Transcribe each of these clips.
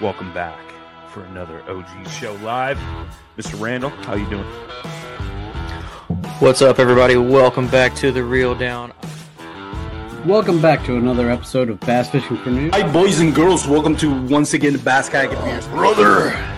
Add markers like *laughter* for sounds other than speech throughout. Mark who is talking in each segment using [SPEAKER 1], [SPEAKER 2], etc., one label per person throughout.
[SPEAKER 1] Welcome back for another OG show live. Mr. Randall, how you doing?
[SPEAKER 2] What's up, everybody? Welcome back to the Reel Down.
[SPEAKER 3] Welcome back to another episode of Bass Fishing for News.
[SPEAKER 4] Hi, boys and girls. Welcome to once again the Bass Kayak Advance.
[SPEAKER 1] Brother!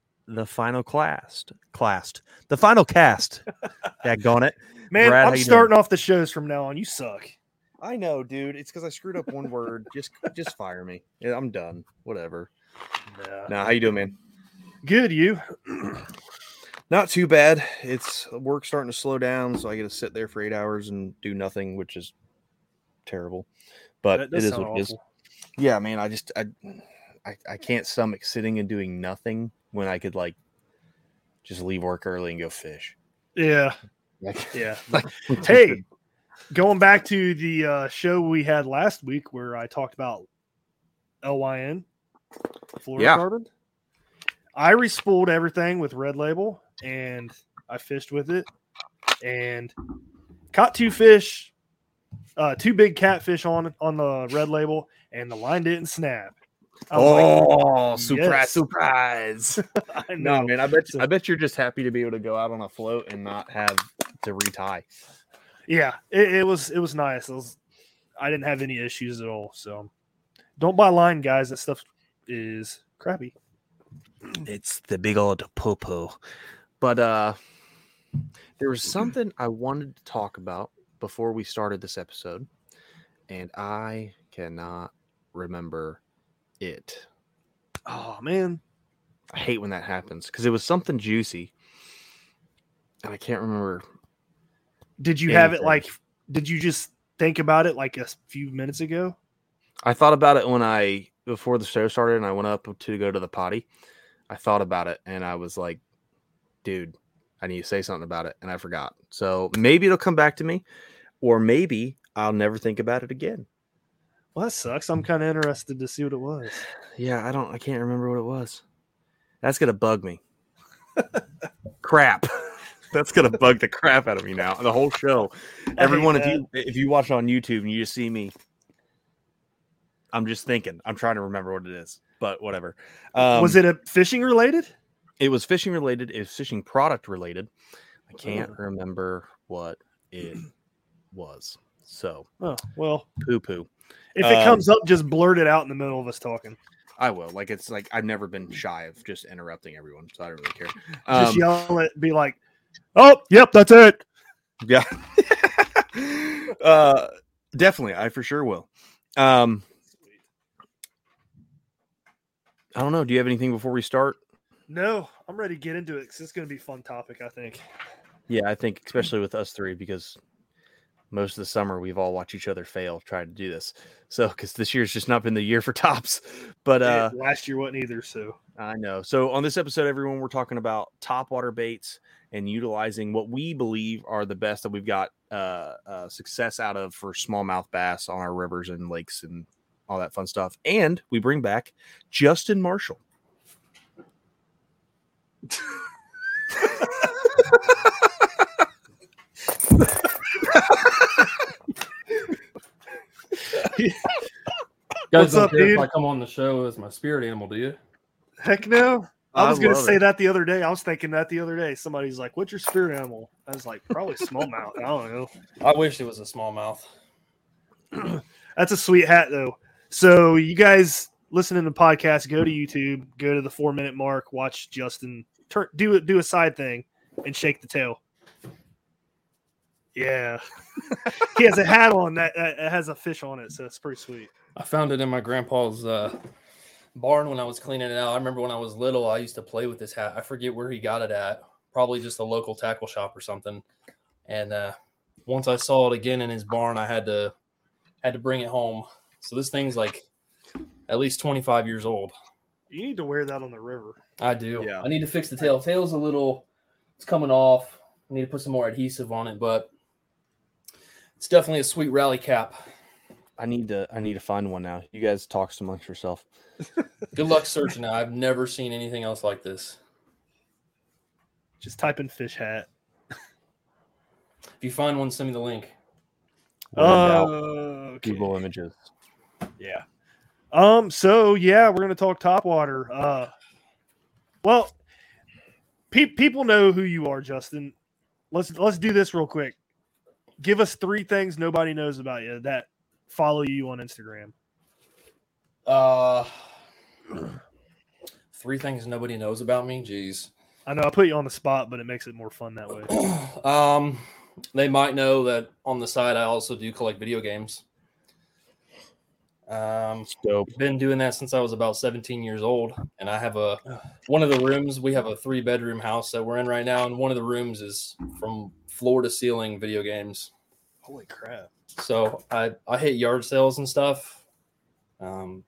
[SPEAKER 1] the final class. Classed. The final cast. *laughs* Daggone it.
[SPEAKER 5] Man,
[SPEAKER 1] Brad,
[SPEAKER 5] I'm
[SPEAKER 1] you
[SPEAKER 5] starting off the shows from now on. You suck.
[SPEAKER 2] I know, dude. It's because I screwed up one word. Just, just fire me. Yeah, I'm done. Whatever.
[SPEAKER 5] Yeah.
[SPEAKER 2] Now, how you doing, man?
[SPEAKER 5] Good, you. *clears throat*
[SPEAKER 2] Not too bad. It's work starting to slow down, so I get to sit there for eight hours and do nothing, which is terrible. But
[SPEAKER 5] That
[SPEAKER 2] it
[SPEAKER 5] does
[SPEAKER 2] is
[SPEAKER 5] sound
[SPEAKER 2] it is.
[SPEAKER 5] awful.
[SPEAKER 2] Yeah, man. I just, I, I, I can't stomach sitting and doing nothing when I could like just leave work early and go fish.
[SPEAKER 5] Yeah. Yeah. *laughs* Hey, going back to the uh, show we had last week where I talked about LYN, fluorocarbon. I respooled everything with Red Label and I fished with it and caught two fish, uh, two big catfish on on the Red Label, and the line didn't snap. I was
[SPEAKER 2] Oh,
[SPEAKER 5] like,
[SPEAKER 2] surprise,
[SPEAKER 5] yes. *laughs*
[SPEAKER 2] surprise.
[SPEAKER 5] I
[SPEAKER 2] No,
[SPEAKER 5] know.
[SPEAKER 2] man, I bet I bet you're just happy to be able to go out on a float and not have to retie.
[SPEAKER 5] Yeah, it, it was it was nice. It was, I didn't have any issues at all. So don't buy line, guys. That stuff is crappy.
[SPEAKER 2] It's the big old popo. But uh there was something I wanted to talk about before we started this episode, and I cannot remember it.
[SPEAKER 5] Oh man,
[SPEAKER 2] I hate when that happens because it was something juicy. And I can't remember.
[SPEAKER 5] did you have it like? Did you just think about it like a few minutes ago?
[SPEAKER 2] I thought about it when I before the show started and I went up to go to the potty. I thought about it and I was like, dude, I need to say something about it. And I forgot. So maybe it'll come back to me, or maybe I'll never think about it again.
[SPEAKER 5] Well, that sucks. I'm kind of interested to see what it was. *sighs*
[SPEAKER 2] Yeah, I don't I can't remember what it was. That's gonna bug me. *laughs* crap. *laughs* That's gonna bug the crap out of me now. The whole show. Everyone, if you if you watch on YouTube and you just see me, I'm just thinking. I'm trying to remember what it is, but whatever. Um,
[SPEAKER 5] was it a fishing related?
[SPEAKER 2] It was fishing related. It was fishing product related. I can't
[SPEAKER 5] Oh.
[SPEAKER 2] remember what it was. So
[SPEAKER 5] Oh well,
[SPEAKER 2] poo poo.
[SPEAKER 5] If it
[SPEAKER 2] Um,
[SPEAKER 5] comes up, just blurt it out in the middle of us talking.
[SPEAKER 2] I will. Like it's like I've never been shy of just interrupting everyone, so I don't really care.
[SPEAKER 5] Just
[SPEAKER 2] Um,
[SPEAKER 5] yell it. Be like, "Oh, yep, that's it."
[SPEAKER 2] Yeah. *laughs* uh definitely, I for sure will. Um I don't know. Do you have anything before we start?
[SPEAKER 5] No, I'm ready to get into it because it's going to be a fun topic. I think.
[SPEAKER 2] Yeah, I think especially with us three because most of the summer we've all watched each other fail trying to do this. So because this year's just not been the year for *laughs* tops, but uh,
[SPEAKER 5] Yeah, last year wasn't either. So
[SPEAKER 2] I know. So on this episode, everyone, we're talking about top water baits and utilizing what we believe are the best that we've got uh, uh, success out of for smallmouth bass on our rivers and lakes and all that fun stuff. And we bring back Justin Marshall. *laughs* *laughs*
[SPEAKER 6] Guys
[SPEAKER 5] What's
[SPEAKER 6] don't
[SPEAKER 5] up,
[SPEAKER 6] care
[SPEAKER 5] dude?
[SPEAKER 6] if I come on the show as my spirit animal, do you?
[SPEAKER 5] heck no. I
[SPEAKER 2] I
[SPEAKER 5] was going to say
[SPEAKER 2] it.
[SPEAKER 5] that the other day. I was thinking that the other day. Somebody's like, "What's your spirit animal?" I was like, "Probably smallmouth." I don't know.
[SPEAKER 6] I wish it was a smallmouth. *clears throat*
[SPEAKER 5] That's a sweet hat, though. So you guys listening to the podcast, go to YouTube, go to the four minute mark, watch Justin turn do it, do a side thing, and shake the tail. Yeah, *laughs* he has a hat on that, that that has a fish on it, so it's pretty sweet.
[SPEAKER 6] I found it in my grandpa's uh, barn when I was cleaning it out. I remember when I was little, I used to play with this hat. I forget where he got it at. Probably just a local tackle shop or something. And uh, once I saw it again in his barn, I had to had to bring it home. So this thing's like at least 25 years old.
[SPEAKER 5] You need to wear that on the river.
[SPEAKER 6] I do.
[SPEAKER 2] Yeah.
[SPEAKER 6] I need to fix the tail. Tail's a little, it's coming off. I need to put some more adhesive on it, but it's definitely a sweet rally cap.
[SPEAKER 2] I need to I need to find one now. You guys talk amongst yourself. *laughs*
[SPEAKER 6] Good luck searching. it. I've never seen anything else like this.
[SPEAKER 5] Just type in fish hat.
[SPEAKER 6] If you find one, send me the link.
[SPEAKER 2] When
[SPEAKER 5] Uh, okay.
[SPEAKER 2] Google images.
[SPEAKER 5] Yeah. Um. So yeah, we're gonna talk topwater. Uh. Well, pe- people know who you are, Justin. Let's let's do this real quick. Give us three things nobody knows about you that follow you on Instagram.
[SPEAKER 6] Uh, three things nobody knows about me. Jeez.
[SPEAKER 5] I know I put you on the spot, but it makes it more fun that way. *clears throat*
[SPEAKER 6] Um, they might know that on the side I also do collect video games. Um,
[SPEAKER 2] Dope.
[SPEAKER 6] been doing that since I was about 17 years old, and I have a *sighs* one of the rooms. We have a three bedroom house that we're in right now, and one of the rooms is from floor to ceiling video games.
[SPEAKER 5] Holy crap!
[SPEAKER 6] So I I hit yard sales and stuff. Um,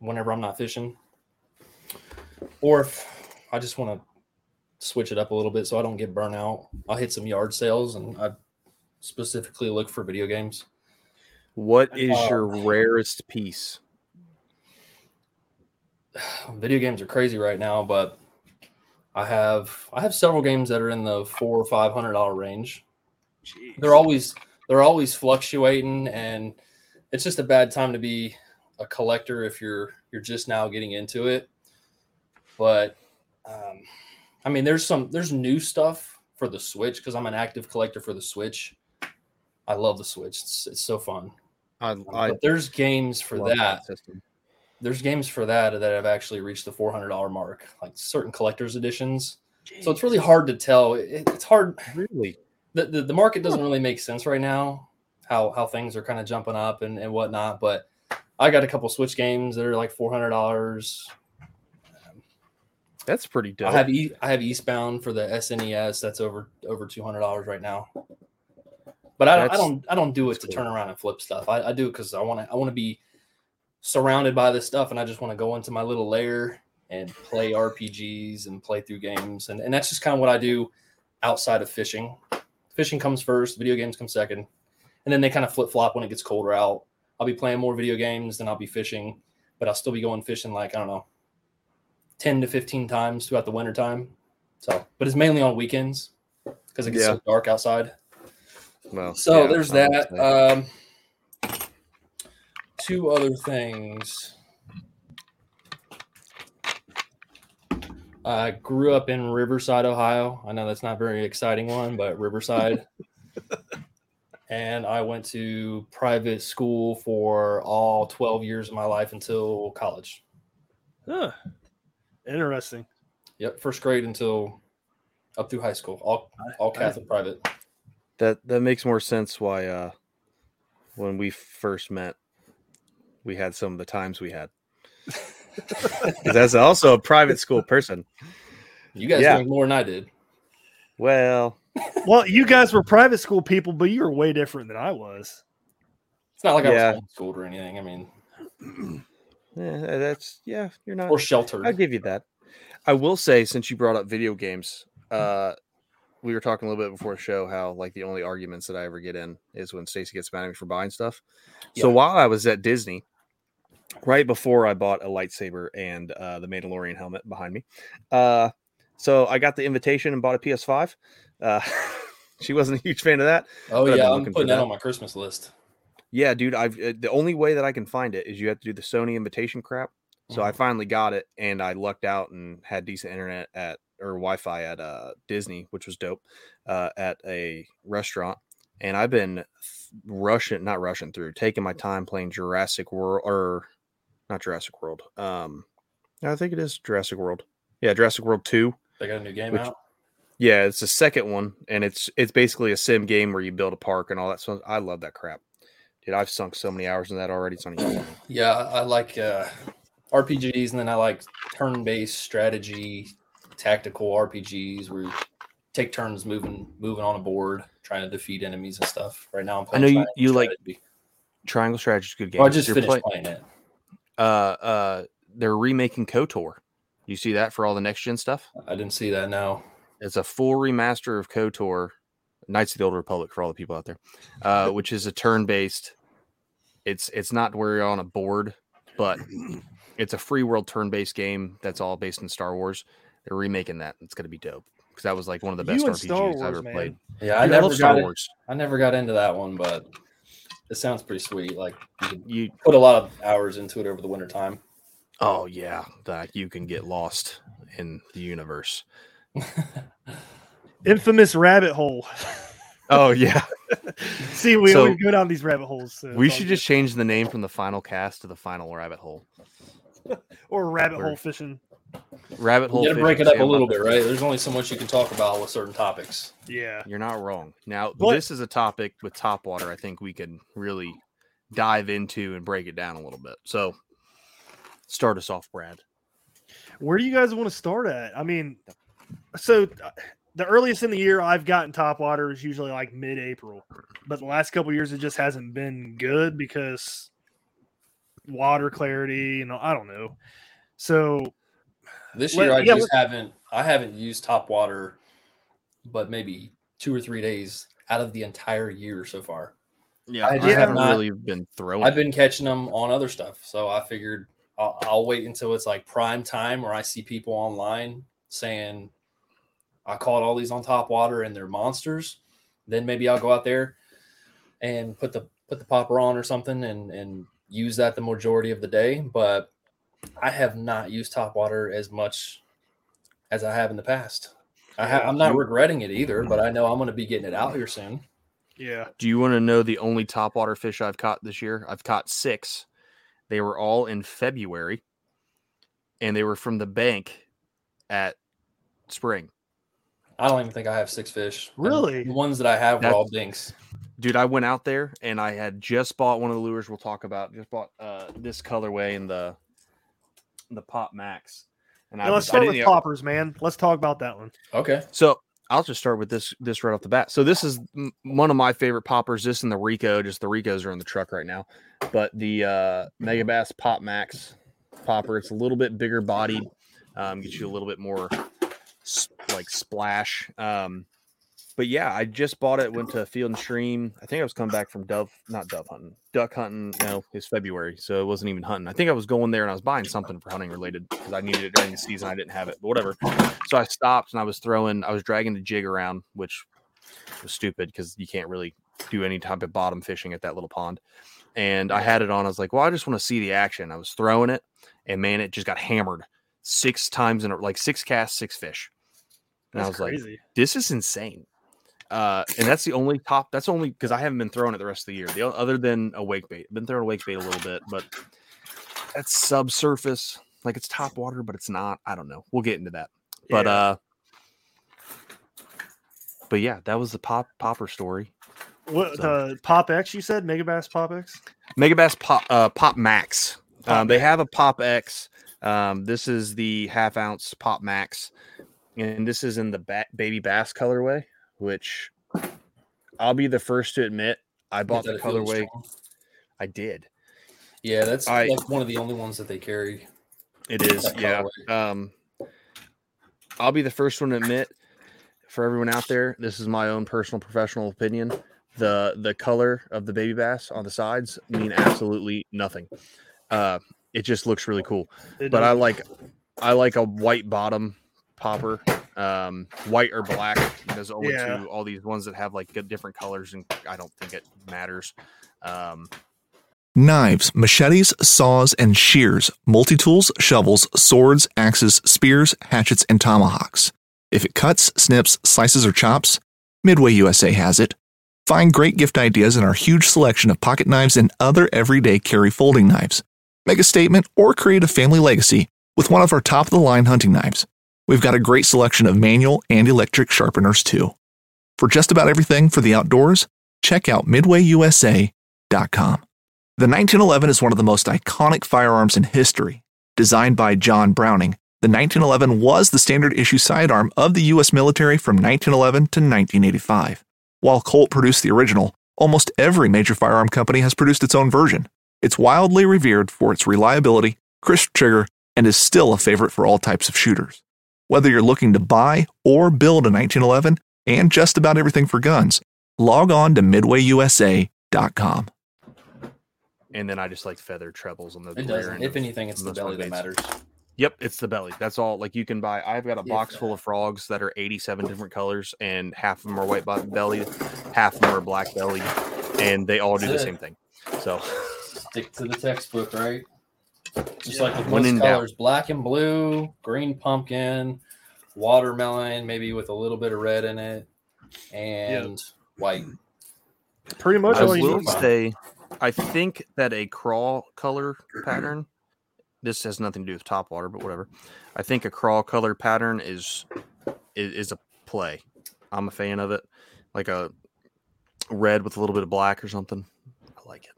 [SPEAKER 6] whenever I'm not fishing, or if I just want to switch it up a little bit so I don't get burnt out, I'll hit some yard sales and I specifically look for video games.
[SPEAKER 2] What is
[SPEAKER 6] Uh,
[SPEAKER 2] your rarest piece? *sighs*
[SPEAKER 6] Video games are crazy right now, but I have I have several games that are in the four or five hundred dollar range. They're always they're always fluctuating, and it's just a bad time to be a collector if you're you're just now getting into it. But um, I mean, there's some there's new stuff for the Switch because I'm an active collector for the Switch. I love the Switch; it's, it's so fun.
[SPEAKER 2] I,
[SPEAKER 6] But there's games for
[SPEAKER 2] love
[SPEAKER 6] that
[SPEAKER 2] system.
[SPEAKER 6] There's games for that that have actually reached the four hundred dollar mark, like certain collector's editions. So it's really hard to tell. It, it's hard.
[SPEAKER 2] Really?
[SPEAKER 6] The, the the market doesn't really make sense right now. How how things are kind of jumping up and, and whatnot. But I got a couple Switch games that are like four hundred dollars.
[SPEAKER 2] That's pretty dope.
[SPEAKER 6] I have e, I have EarthBound for the SNES. That's over over two hundred dollars right now. But I, don't I don't I don't do it to
[SPEAKER 2] cool.
[SPEAKER 6] turn around and flip stuff. I, I do it because I want to I want to be surrounded by this stuff, and I just want to go into my little lair and play RPGs and play through games, and and that's just kind of what I do outside of fishing. Fishing comes first, video games come second, and then they kind of flip flop when it gets colder out. I'll be playing more video games than I'll be fishing, but I'll still be going fishing like I don't know 10 to 15 times throughout the winter time. So, but it's mainly on weekends because it gets
[SPEAKER 2] Yeah.
[SPEAKER 6] so dark outside.
[SPEAKER 2] well,
[SPEAKER 6] So
[SPEAKER 2] yeah,
[SPEAKER 6] there's that. Um, two other things. I grew up in Riverside, Ohio. I know that's not a very exciting one, but Riverside. *laughs* and I went to private school for all 12 years of my life until college.
[SPEAKER 5] Huh. Interesting.
[SPEAKER 6] Yep, first grade until up through high school, all all Catholic private.
[SPEAKER 2] that that makes more sense why uh when we first met we had some of the times we had. that's also a private school person
[SPEAKER 6] You guys
[SPEAKER 2] Yeah.
[SPEAKER 6] drank more than I did.
[SPEAKER 2] Well,
[SPEAKER 5] Well, you guys were private school people, but you were way different than I was.
[SPEAKER 6] It's not like
[SPEAKER 2] Yeah.
[SPEAKER 6] I was homeschooled or anything. I mean, *clears throat*
[SPEAKER 2] yeah, that's yeah. You're not
[SPEAKER 6] or sheltered.
[SPEAKER 2] I'll give you that. I will say, since you brought up video games, uh, we were talking a little bit before the show how like the only arguments that I ever get in is when Stacy gets mad at me for buying stuff. So while I was at Disney, right before I bought a lightsaber and uh, the Mandalorian helmet behind me, uh, so I got the invitation and bought a PS5. Uh, *laughs* she wasn't a huge fan of that.
[SPEAKER 6] Oh yeah, I'm putting that
[SPEAKER 2] that.
[SPEAKER 6] on my Christmas list.
[SPEAKER 2] Yeah, dude. I've uh, the only way that I can find it is you have to do the Sony invitation crap. So I finally got it, and I lucked out and had decent internet at or Wi-Fi at uh, Disney, which was dope, uh, at a restaurant. And I've been th- rushing, not rushing through, taking my time playing Jurassic World or not Jurassic World. Um, I think it is Jurassic World. Yeah, Jurassic World Two.
[SPEAKER 6] They got a new game
[SPEAKER 2] Which-
[SPEAKER 6] out.
[SPEAKER 2] Yeah, it's the second one, and it's it's basically a sim game where you build a park and all that. So I love that crap, dude. I've sunk so many hours in that already. It's even funny. *clears throat*
[SPEAKER 6] Yeah, I like uh, RPGs, and then I like turn-based strategy, tactical RPGs where you take turns moving moving on a board, trying to defeat enemies and stuff. Right now, I'm playing.
[SPEAKER 2] I know you, you like Triangle Strategy is a good game.
[SPEAKER 6] Well, I just
[SPEAKER 2] You're
[SPEAKER 6] finished
[SPEAKER 2] play-
[SPEAKER 6] playing it.
[SPEAKER 2] Uh, uh, they're remaking KOTOR. You see that for all the next gen stuff?
[SPEAKER 6] I didn't see that now.
[SPEAKER 2] It's a full remaster of KOTOR, Knights of the Old Republic for all the people out there, uh, which is a turn based. It's it's not where you're on a board, but *clears throat* it's a free world turn based game that's all based in Star Wars. They're remaking that. It's gonna be dope because that was like one of the best RPGs
[SPEAKER 5] Star
[SPEAKER 2] I've ever
[SPEAKER 5] man.
[SPEAKER 2] played.
[SPEAKER 6] Yeah, I
[SPEAKER 2] Dude,
[SPEAKER 6] never
[SPEAKER 2] love Star
[SPEAKER 6] got it.
[SPEAKER 2] Wars.
[SPEAKER 6] I never got into that one, but it sounds pretty sweet. Like you could
[SPEAKER 2] You
[SPEAKER 6] put a lot of hours into it over the winter time.
[SPEAKER 2] oh yeah, that you can get lost in the universe. *laughs*
[SPEAKER 5] Infamous rabbit hole.
[SPEAKER 2] Oh yeah. *laughs*
[SPEAKER 5] See, we
[SPEAKER 2] So-
[SPEAKER 5] always go down these rabbit holes. so
[SPEAKER 2] We
[SPEAKER 5] it's all
[SPEAKER 2] should
[SPEAKER 5] good.
[SPEAKER 2] just change the name from the final cast to the final rabbit hole. *laughs*
[SPEAKER 5] or rabbit
[SPEAKER 2] We're-
[SPEAKER 5] hole fishing.
[SPEAKER 2] Rabbit hole.
[SPEAKER 6] You got to break it up a little bit, right? There's only so much you can talk about with certain topics.
[SPEAKER 5] Yeah.
[SPEAKER 2] You're not wrong. Now,
[SPEAKER 5] But-
[SPEAKER 2] this is a topic with top water. I think we could really dive into and break it down a little bit. So, start us off, Brad.
[SPEAKER 5] Where do you guys want to start at? I mean, so uh, the earliest in the year I've gotten top water is usually like mid-April, but the last couple years it just hasn't been good because water clarity. You know, I don't know. So
[SPEAKER 6] This
[SPEAKER 5] Let-
[SPEAKER 6] year, I
[SPEAKER 5] yeah,
[SPEAKER 6] just haven't. I haven't used top water, but maybe two or three days out of the entire year so far.
[SPEAKER 2] Yeah,
[SPEAKER 6] I
[SPEAKER 2] I,
[SPEAKER 6] just have
[SPEAKER 2] haven't
[SPEAKER 6] not-
[SPEAKER 2] really been throwing.
[SPEAKER 6] I've been catching them on other stuff, so I figured I'll, I'll wait until it's like prime time where I see people online saying I caught all these on top water and they're monsters. Then maybe I'll go out there and put the put the popper on or something and and use that the majority of the day. But I have not used top water as much as I have in the past. I ha- I'm not regretting it either, but I know I'm going to be getting it out here soon.
[SPEAKER 5] yeah,
[SPEAKER 2] Do you want to know the only top water fish I've caught this year? I've caught six. They were all in February, and they were from the bank at spring.
[SPEAKER 6] I don't even think I have six fish. And
[SPEAKER 5] Really?
[SPEAKER 6] the ones that I have were all
[SPEAKER 2] That's-
[SPEAKER 6] dinks.
[SPEAKER 2] Dude, I went out there and I had just bought one of the lures we'll talk about. Just bought uh, this colorway in the the Pop Max. And
[SPEAKER 5] Now, let's
[SPEAKER 2] was-
[SPEAKER 5] start with
[SPEAKER 2] even-
[SPEAKER 5] poppers, man. Let's talk about that one.
[SPEAKER 6] Okay.
[SPEAKER 2] So I'll just start with this this right off the bat. So this is m- one of my favorite poppers. This and the Rico. Just the Ricos are in the truck right now, but the uh, Megabass Pop Max popper. It's a little bit bigger bodied. Um, gets you a little bit more s- like splash. Um, but yeah, I just bought it. Went to *laughs* Field and Stream. I think I was coming back from dove, not dove hunting, duck hunting. No, it's February, so it wasn't even hunting. I think I was going there and I was buying something for hunting related because I needed it during the season. I didn't have it, but whatever. So I stopped and I was throwing. I was dragging the jig around, which was stupid because you can't really do any type of bottom fishing at that little pond. And I had it on. I was like, well, I just want to see the action. I was throwing it, and man, it just got hammered six times in a, like six casts, six fish. And I
[SPEAKER 5] That's
[SPEAKER 2] was like, this is insane. Uh, and that's the only top. That's only because I haven't been throwing it the rest of the year. The other than a wake bait, I've been throwing a wake bait a little bit, but that's subsurface. Like it's top water, but it's not. I don't know. We'll get into that. But
[SPEAKER 5] Yeah.
[SPEAKER 2] uh, but yeah, that was the pop popper story.
[SPEAKER 5] What
[SPEAKER 2] So-
[SPEAKER 5] the Pop X you said? Megabass Pop X?
[SPEAKER 2] Megabass Pop uh, Pop Max.
[SPEAKER 5] Pop
[SPEAKER 2] um, they have a Pop X. Um, this is the half ounce Pop Max. and this is in the ba- baby bass colorway, which I'll be the first to admit I bought the
[SPEAKER 6] that
[SPEAKER 2] colorway. I did.
[SPEAKER 6] Yeah, that's
[SPEAKER 2] I-
[SPEAKER 6] like one of the only ones that they carry.
[SPEAKER 2] It is, yeah.
[SPEAKER 6] colorway.
[SPEAKER 2] Um, I'll be the first one to admit, for everyone out there, this is my own personal professional opinion. The the color of the baby bass on the sides mean absolutely nothing. Uh, it just looks really cool.
[SPEAKER 5] It
[SPEAKER 2] but I like I like a white bottom popper, um, white or black. There's only
[SPEAKER 5] Yeah.
[SPEAKER 2] two. All these ones that have like different colors, and I don't think it matters. Um,
[SPEAKER 7] Knives, machetes, saws, and shears, multi tools, shovels, swords, axes, spears, hatchets, and tomahawks. If it cuts, snips, slices, or chops, Midway USA has it. Find great gift ideas in our huge selection of pocket knives and other everyday carry folding knives. Make a statement or create a family legacy with one of our top of the line hunting knives. We've got a great selection of manual and electric sharpeners too. For just about everything for the outdoors, check out midwayusa.com. The 1911 is one of the most iconic firearms in history. Designed by John Browning, the 1911 was the standard issue sidearm of the U.S. military from 1911 to 1985. While Colt produced the original, almost every major firearm company has produced its own version. It's wildly revered for its reliability, crisp trigger, and is still a favorite for all types of shooters. Whether you're looking to buy or build a 1911 and just about everything for guns, log on to midwayusa.com.
[SPEAKER 2] and then I just like feather trebles on the
[SPEAKER 6] It doesn't.
[SPEAKER 2] end
[SPEAKER 6] If
[SPEAKER 2] of
[SPEAKER 6] anything, it's the belly that matters.
[SPEAKER 2] Yep, it's the belly. That's all. Like you can buy. I've got a
[SPEAKER 6] Yeah.
[SPEAKER 2] box full of frogs that are 87 different colors, and half of them are white bo- bellied, half of them are black belly, and they all do the same thing. So
[SPEAKER 6] Stick to the textbook, right? Just
[SPEAKER 5] Yeah.
[SPEAKER 6] like the
[SPEAKER 2] When
[SPEAKER 6] most
[SPEAKER 2] in doubt.
[SPEAKER 6] colors, black and blue, green pumpkin, watermelon, maybe with a little bit of red in it, and white.
[SPEAKER 5] Pretty much
[SPEAKER 2] I will say, I think that a crawl color pattern. This has nothing to do with top water, but whatever. I think a crawl color pattern is is, is a play. I'm a fan of it, like a red with a little bit of black or something. I like it.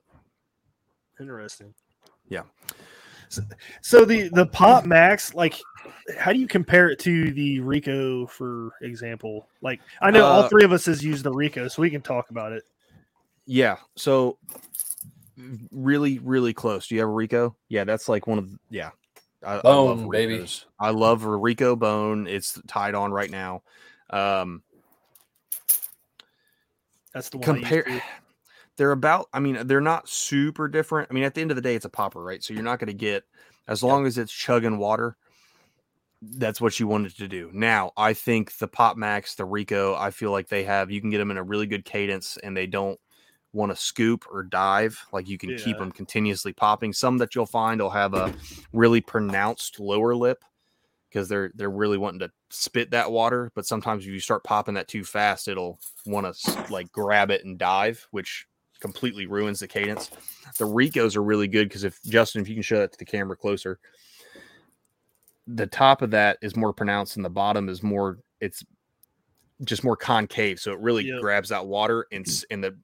[SPEAKER 5] Interesting.
[SPEAKER 2] Yeah.
[SPEAKER 5] So, so the the Pop Max, like, how do you compare it to the Rico, for example? Like, I know all
[SPEAKER 2] Uh,
[SPEAKER 5] three of us has used the Rico, so we can talk about it.
[SPEAKER 2] Yeah. So really, really close. Do you have a Rico? Yeah, that's like one of the- yeah. I, I love
[SPEAKER 6] Bone, baby.
[SPEAKER 2] Ricos. I love Rico bone. It's tied on right now. Um
[SPEAKER 5] That's the one.
[SPEAKER 2] Compare
[SPEAKER 5] to.
[SPEAKER 2] They're about I mean, they're not super different. I mean, at the end of the day, it's a popper, right? So you're not gonna get as long as it's chugging water, that's what you wanted to do. Now, I think the Pop Max, the Rico, I feel like they have you can get them in a really good cadence and they don't want to scoop or dive. Like you can keep them continuously popping. Some that you'll find will have a really pronounced lower lip because they're they're really wanting to spit that water. But sometimes if you start popping that too fast, it'll want to like grab it and dive, which completely ruins the cadence. The Ricos are really good because if Justin, if you can show that to the camera closer, the top of that is more pronounced and the bottom is more it's just more concave so it really
[SPEAKER 5] Yep.
[SPEAKER 2] grabs that water and mm. and the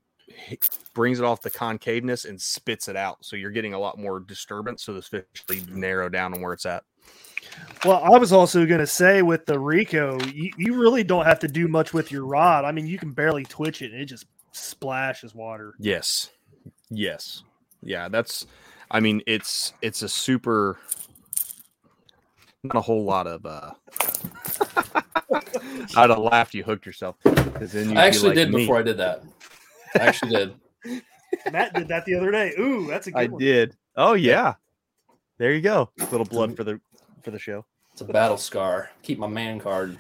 [SPEAKER 2] brings it off the concaveness and spits it out so you're getting a lot more disturbance so this fish really narrow down on where it's at
[SPEAKER 5] Well, I was also going to say with the Rico, you, you really don't have to do much with your rod. I mean, you can barely twitch it, and it just splashes water.
[SPEAKER 2] yes yes yeah that's i mean it's it's a super not a whole lot of uh *laughs* i'd have laughed you hooked yourself. then you'd
[SPEAKER 6] I actually
[SPEAKER 2] like
[SPEAKER 6] did
[SPEAKER 2] me.
[SPEAKER 6] before I did that. I actually did. *laughs*
[SPEAKER 5] Matt did that the other day. Ooh, that's a good
[SPEAKER 2] I
[SPEAKER 5] one.
[SPEAKER 2] did. Oh yeah. There you go. little blood for the for the show.
[SPEAKER 6] It's a battle scar. Keep my man card.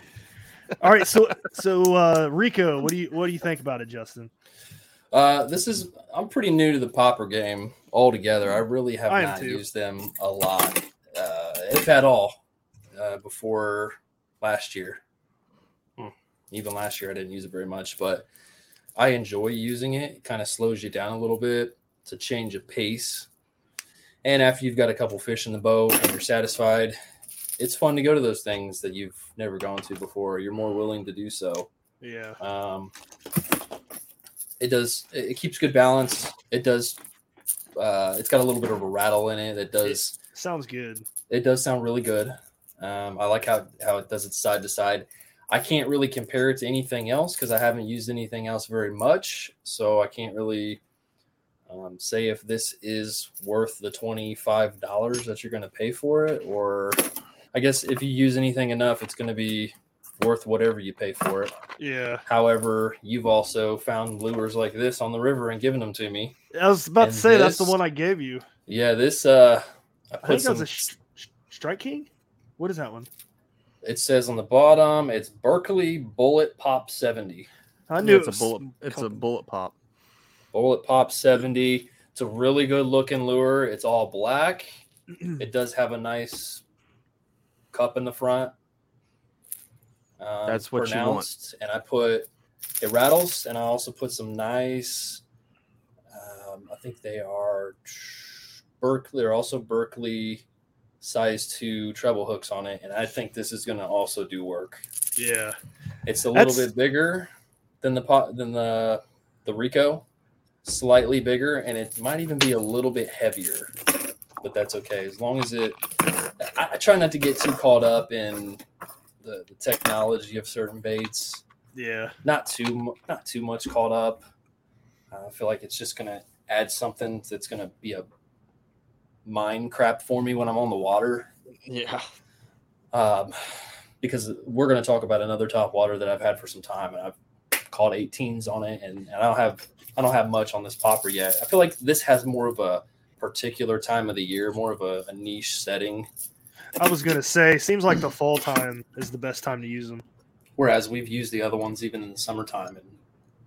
[SPEAKER 5] All right, so so uh Rico, what do you what do you think about it, Justin?
[SPEAKER 6] Uh, this is I'm pretty new to the popper game altogether. I really have
[SPEAKER 5] I
[SPEAKER 6] not
[SPEAKER 5] too.
[SPEAKER 6] used them a lot, uh, if at all, uh, before last year. Hmm. Even last year, I didn't use it very much, but I enjoy using it. It kind of slows you down a little bit. It's a change of pace. And after you've got a couple fish in the boat and you're satisfied, it's fun to go to those things that you've never gone to before. You're more willing to do so.
[SPEAKER 5] Yeah.
[SPEAKER 6] Um, it does. It it keeps good balance. It does. Uh, it's got a little bit of a rattle in it. It does.
[SPEAKER 5] Sounds good.
[SPEAKER 6] It does sound really good. Um, I like how how it does it side to side. I can't really compare it to anything else because I haven't used anything else very much, so I can't really um, say if this is worth the twenty five dollars that you're going to pay for it, or I guess if you use anything enough, it's going to be worth whatever you pay for it.
[SPEAKER 5] Yeah.
[SPEAKER 6] However, you've also found lures like this on the river and given them to me.
[SPEAKER 5] I was about
[SPEAKER 6] And
[SPEAKER 5] to say that's the one I gave you.
[SPEAKER 6] Yeah, this uh, I
[SPEAKER 5] I think that
[SPEAKER 6] some.
[SPEAKER 5] was a sh- sh- Strike King. What is that one?
[SPEAKER 6] it says on the bottom, it's Berkley Bullet Pop seventy.
[SPEAKER 5] I knew
[SPEAKER 2] it's
[SPEAKER 5] it
[SPEAKER 2] a bullet.
[SPEAKER 5] some
[SPEAKER 2] It's a bullet pop.
[SPEAKER 6] Bullet Pop 70. It's a really good looking lure. It's all black. *clears throat* it does have a nice cup in the front. Um,
[SPEAKER 2] That's what you want.
[SPEAKER 6] And I put it rattles, and I also put some nice. Um, I think they are Berkley. They're also Berkley size two treble hooks on it, and I think this is going to also do work.
[SPEAKER 5] Yeah.
[SPEAKER 6] It's a little
[SPEAKER 5] That's-
[SPEAKER 6] bit bigger than the pot than the the Rico, slightly bigger, and it might even be a little bit heavier. But that's okay as long as it. I, I try not to get too caught up in the, the technology of certain baits.
[SPEAKER 5] Yeah.
[SPEAKER 6] Not too not too much caught up. I feel like it's just gonna add something that's gonna be a mind crap for me when I'm on the water
[SPEAKER 2] Yeah.
[SPEAKER 6] um, because we're going to talk about another top water that I've had for some time, and I've caught 18s on it, and, and I don't have I don't have much on this popper yet. I feel like this has more of a particular time of the year, more of a, a niche setting,
[SPEAKER 5] I was gonna say, seems like the fall time is the best time to use them.
[SPEAKER 6] whereas we've used the other ones even in the summertime, and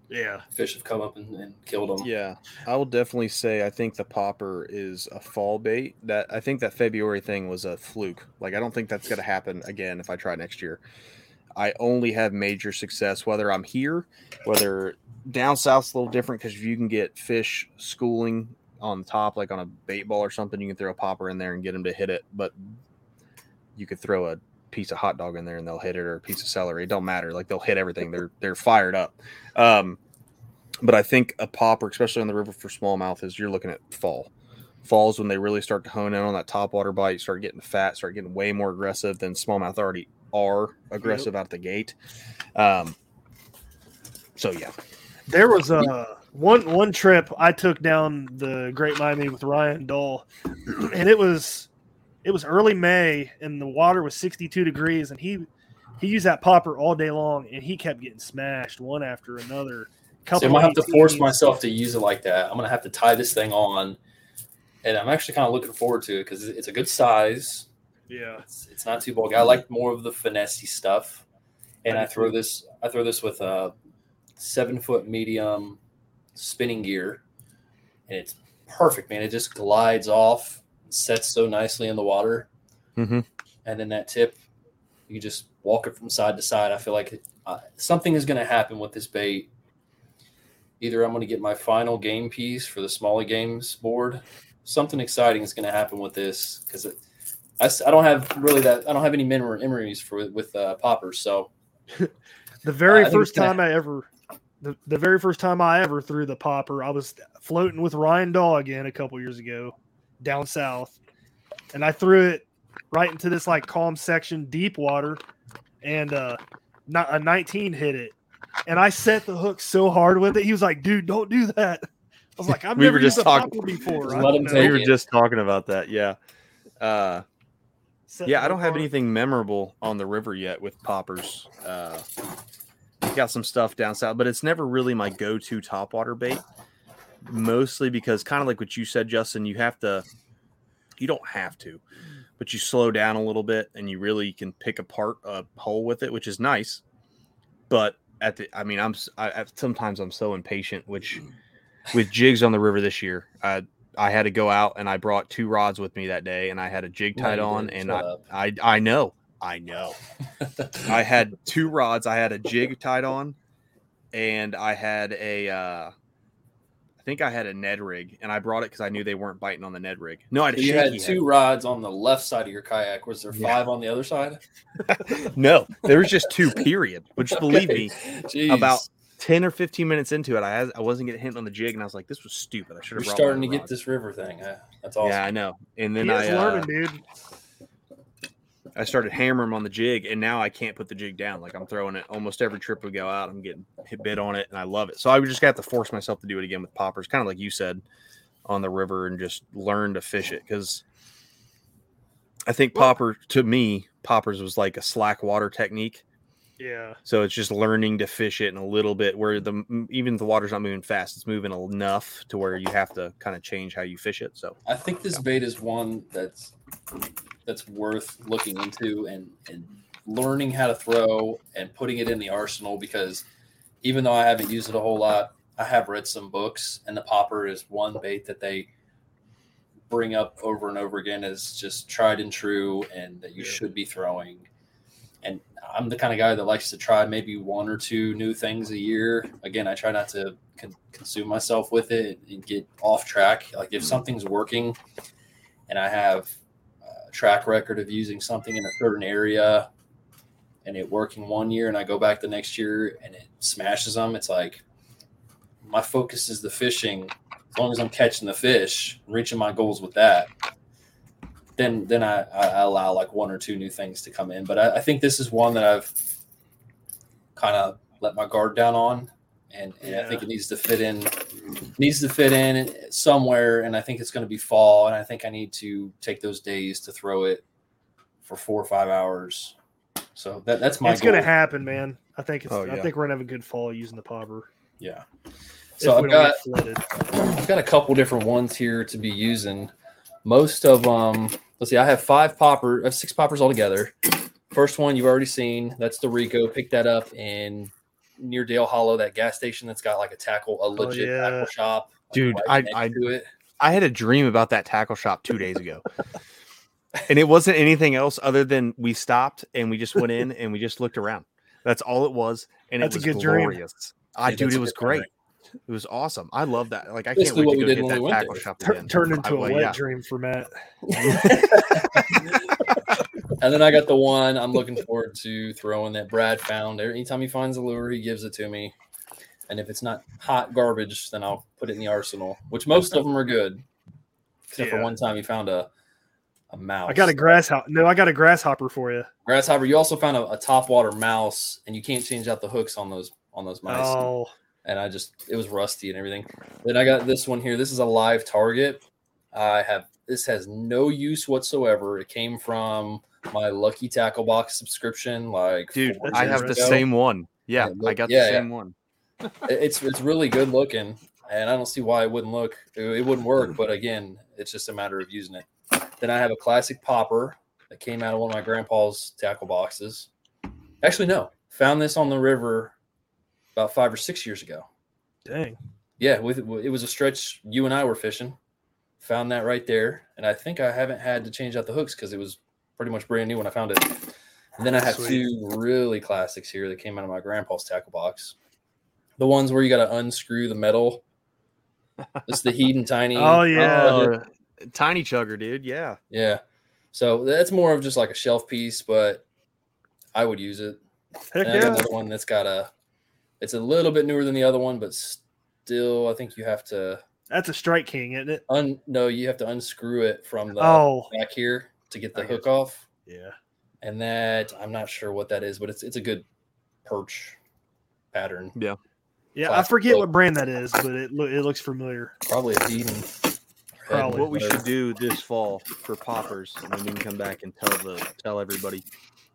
[SPEAKER 5] Yeah.
[SPEAKER 6] fish have come up and, and killed them.
[SPEAKER 2] Yeah, I will definitely say I think the popper is a fall bait. That I think that February thing was a fluke. Like I don't think that's going to happen again if I try next year. I only have major success whether I'm here, whether down south's a little different because if you can get fish schooling on top, like on a bait ball or something, you can throw a popper in there and get them to hit it. But you could throw a piece of hot dog in there and they'll hit it, or a piece of celery. It don't matter. Like they'll hit everything. They're they're fired up. Um, but I think a popper, especially on the river for smallmouth, is you're looking at fall. Falls when they really start to hone in on that top water bite, start getting fat, start getting way more aggressive than smallmouth already are aggressive out the gate. Um, so yeah,
[SPEAKER 5] There was a one one trip I took down the Great Miami with Ryan Dull, and it was it was early May, and the water was 62 degrees, and he he used that popper all day long, and he kept getting smashed one after another.
[SPEAKER 6] So I'm gonna have to force myself to use it like that. I'm gonna have to tie this thing on, and I'm actually kind of looking forward to it because it's a good size.
[SPEAKER 5] Yeah,
[SPEAKER 6] It's, it's not too bulky. I like more of the finessey stuff, and I throw this. I throw this with a seven foot medium spinning gear, and it's perfect, man. It just glides off, sets so nicely in the water,
[SPEAKER 2] Mhm.
[SPEAKER 6] and then that tip, you just walk it from side to side. I feel like uh, something is going to happen with this bait. Either I'm going to get my final game piece for the smaller Games board. Something exciting is going to happen with this because I don't have really that I don't have any memories for with uh, poppers. So *laughs*
[SPEAKER 5] the very
[SPEAKER 6] Uh, I think
[SPEAKER 5] first
[SPEAKER 6] it's gonna-
[SPEAKER 5] time I ever. The, the very first time I ever threw the popper, I was floating with Ryan Daw again a couple years ago down south. And I threw it right into this like calm section, deep water, and uh not a 19 hit it. And I set the hook so hard with it. He was like, dude, don't do that. I was like, I've
[SPEAKER 2] We
[SPEAKER 5] never
[SPEAKER 2] were just
[SPEAKER 5] used a
[SPEAKER 2] talking-
[SPEAKER 5] popper before.
[SPEAKER 6] Just let him
[SPEAKER 5] know."
[SPEAKER 2] we were just talking about that. Yeah, uh,
[SPEAKER 5] Set
[SPEAKER 2] yeah. I don't have
[SPEAKER 5] hard.
[SPEAKER 2] anything memorable on the river yet with poppers. Uh, got some stuff down south, but it's never really my go-to topwater bait. Mostly because, kind of like what you said, Justin, you have to. You don't have to, but you slow down a little bit, and you really can pick apart a hole with it, which is nice. But at the, I mean, I'm I, sometimes I'm so impatient, which with jigs on the river this year, I I had to go out and I brought two rods with me that day, and I had a jig tied on, and I. I I know, I know. *laughs* I had two rods. I had a jig tied on, and I had a. Uh, think I had a Ned rig, and I brought it because I knew they weren't biting on the Ned rig. No, I had a
[SPEAKER 6] So you had
[SPEAKER 2] shaky
[SPEAKER 6] two rods on the left side of your kayak. Was there
[SPEAKER 2] Yeah.
[SPEAKER 6] five on the other side? *laughs* *laughs*
[SPEAKER 2] No, there was just two. Period. Which believe me,
[SPEAKER 6] Jeez.
[SPEAKER 2] about ten or fifteen minutes into it, I had, I wasn't getting hit on the jig, and I was like, "This was stupid. I should
[SPEAKER 6] You're
[SPEAKER 2] have."
[SPEAKER 6] starting to get this river thing. Uh, that's awesome.
[SPEAKER 2] Yeah, I know. And then
[SPEAKER 5] He
[SPEAKER 2] I
[SPEAKER 5] is
[SPEAKER 2] uh,
[SPEAKER 5] learning, dude.
[SPEAKER 2] I started hammering on the jig, and now I can't put the jig down. Like I'm throwing it almost every trip we go out. I'm getting hit bit on it, and I love it. So I just have to force myself to do it again with poppers, kind of like you said, on the river, and just learn to fish it. Because I think popper to me, poppers was like a slack water technique.
[SPEAKER 5] Yeah.
[SPEAKER 2] So it's just learning to fish it in a little bit where the m- even the water's not moving fast. It's moving enough to where you have to kind of change how you fish it. So
[SPEAKER 6] I think this bait is one that's that's worth looking into and and learning how to throw and putting it in the arsenal because even though I haven't used it a whole lot, I have read some books and the popper is one bait that they bring up over and over again as just tried and true and that you should be throwing. And I'm the kind of guy that likes to try maybe one or two new things a year. Again, I try not to con- consume myself with it and get off track. Like if hmm. something's working and I have a track record of using something in a certain area and it working one year and I go back the next year and it smashes them, it's like my focus is the fishing. As long as I'm catching the fish, reaching my goals with that, then then I, I allow like one or two new things to come in. But I, I think this is one that I've kind of let my guard down on, and, and I think it needs to fit in needs to fit in somewhere. And I think it's going to be fall, and I think I need to take those days to throw it for four or five hours. So that, that's my.
[SPEAKER 5] it's gonna happen, man. I think it's.
[SPEAKER 6] Oh,
[SPEAKER 5] I think we're gonna have a good fall using the popper.
[SPEAKER 6] Yeah. So I've got. *clears throat* I've got a couple different ones here to be using. Most of them, let's see, I have five popper, I have six poppers altogether. First one you've already seen. That's the Rico. Pick that up in near Dale Hollow, that gas station that's got like a tackle, a legit
[SPEAKER 2] yeah.
[SPEAKER 6] tackle shop.
[SPEAKER 2] dude
[SPEAKER 6] right
[SPEAKER 2] I,
[SPEAKER 6] next
[SPEAKER 2] I
[SPEAKER 6] to it.
[SPEAKER 2] I had a dream about that tackle shop two days ago *laughs* and it wasn't anything else other than we stopped and we just went in and we just looked around that's all it was and ah,
[SPEAKER 5] That's a
[SPEAKER 2] it was
[SPEAKER 5] good dream.
[SPEAKER 2] glorious I
[SPEAKER 6] Yeah,
[SPEAKER 2] dude it was
[SPEAKER 6] great. memory.
[SPEAKER 2] Great it was awesome I love that like I can't
[SPEAKER 6] Basically
[SPEAKER 2] wait to
[SPEAKER 6] we
[SPEAKER 2] go
[SPEAKER 6] did
[SPEAKER 2] hit that
[SPEAKER 6] we
[SPEAKER 2] tackle shop
[SPEAKER 5] Tur-
[SPEAKER 2] again
[SPEAKER 5] turned into a wet
[SPEAKER 2] yeah.
[SPEAKER 5] dream for Matt. *laughs*
[SPEAKER 6] And then I got the one I'm looking forward to throwing that Brad found. Anytime he finds a lure, he gives it to me. And if it's not hot garbage, then I'll put it in the arsenal, which most of them are good. Except for one time he found a a mouse.
[SPEAKER 5] I got a grasshopper. No, I got a grasshopper for you.
[SPEAKER 6] grasshopper. You also found a, a top water mouse, and you can't change out the hooks on those on those mice.
[SPEAKER 5] Oh,
[SPEAKER 6] And I just it was rusty and everything. Then I got this one here. This is a live target. I have this has no use whatsoever. It came from my Lucky Tackle Box subscription. Like
[SPEAKER 2] dude I have the same one yeah
[SPEAKER 6] it
[SPEAKER 2] I got
[SPEAKER 6] yeah,
[SPEAKER 2] the
[SPEAKER 6] yeah.
[SPEAKER 2] same one
[SPEAKER 6] It's it's really good looking, and I don't see why it wouldn't look. It, it wouldn't work, but again, it's just a matter of using it. Then I have a classic popper that came out of one of my grandpa's tackle boxes. Actually, no, found this on the river about five or six years ago.
[SPEAKER 5] dang.
[SPEAKER 6] Yeah, with it was a stretch you and I were fishing. Found that right there, and I think I haven't had to change out the hooks because it was pretty much brand new when I found it. And then I have
[SPEAKER 5] Sweet.
[SPEAKER 6] two really classics here that came out of my grandpa's tackle box. The ones where you got to unscrew the metal. *laughs* It's the Heddon Tiny.
[SPEAKER 5] Oh, yeah.
[SPEAKER 2] Uh, tiny chugger dude yeah
[SPEAKER 6] yeah. So that's more of just like a shelf piece, but I would use it.
[SPEAKER 5] Heck
[SPEAKER 6] And I got
[SPEAKER 5] yeah.
[SPEAKER 6] another one that's got a. It's a little bit newer than the other one, but still, I think you have to
[SPEAKER 5] That's a strike king, isn't it?
[SPEAKER 6] un no you have to unscrew it from the
[SPEAKER 5] Oh.
[SPEAKER 6] back here to get the
[SPEAKER 5] I
[SPEAKER 6] hook
[SPEAKER 5] get
[SPEAKER 6] off
[SPEAKER 5] Yeah.
[SPEAKER 6] and that i'm not sure what that is but it's it's a good perch pattern
[SPEAKER 2] yeah
[SPEAKER 5] Yeah, I forget
[SPEAKER 6] book.
[SPEAKER 5] what brand that is, but it lo- it looks familiar.
[SPEAKER 6] probably a Heddon.
[SPEAKER 5] Probably.
[SPEAKER 2] what we should do this fall for poppers, and then we can come back and tell the tell everybody,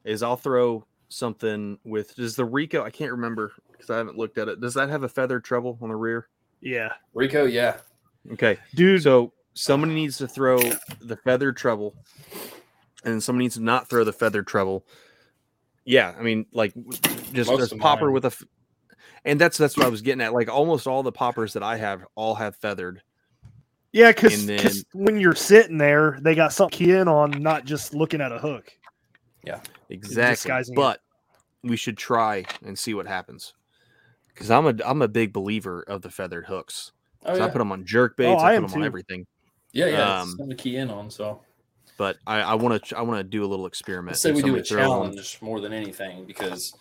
[SPEAKER 2] is I'll throw something with does the Rico? I can't remember because I haven't looked at it. Does that have a feather treble on the rear?
[SPEAKER 5] Yeah,
[SPEAKER 6] rico yeah
[SPEAKER 2] Okay,
[SPEAKER 5] dude.
[SPEAKER 2] so somebody needs to throw the feather treble, and somebody needs to not throw the feather treble. Yeah, I mean, like just
[SPEAKER 6] Most
[SPEAKER 2] there's popper
[SPEAKER 6] mine.
[SPEAKER 2] with a, f- and that's that's what I was getting at. Like almost all the poppers that I have all have feathered.
[SPEAKER 5] yeah, because when you're sitting there, they got something key in on, not just looking at a hook.
[SPEAKER 6] yeah
[SPEAKER 2] Exactly.
[SPEAKER 5] disguising it.
[SPEAKER 2] But we should try and see what happens. Because I'm a I'm a big believer of the feathered hooks.
[SPEAKER 6] oh yeah
[SPEAKER 2] I put them on jerk baits.
[SPEAKER 5] I
[SPEAKER 2] I, put them on everything.
[SPEAKER 6] yeah yeah it's
[SPEAKER 2] um,
[SPEAKER 6] something to key in on so
[SPEAKER 2] But I I want to I want to do a little experiment.
[SPEAKER 6] let's say we do a
[SPEAKER 2] somebody throws 'em-
[SPEAKER 6] challenge more than anything because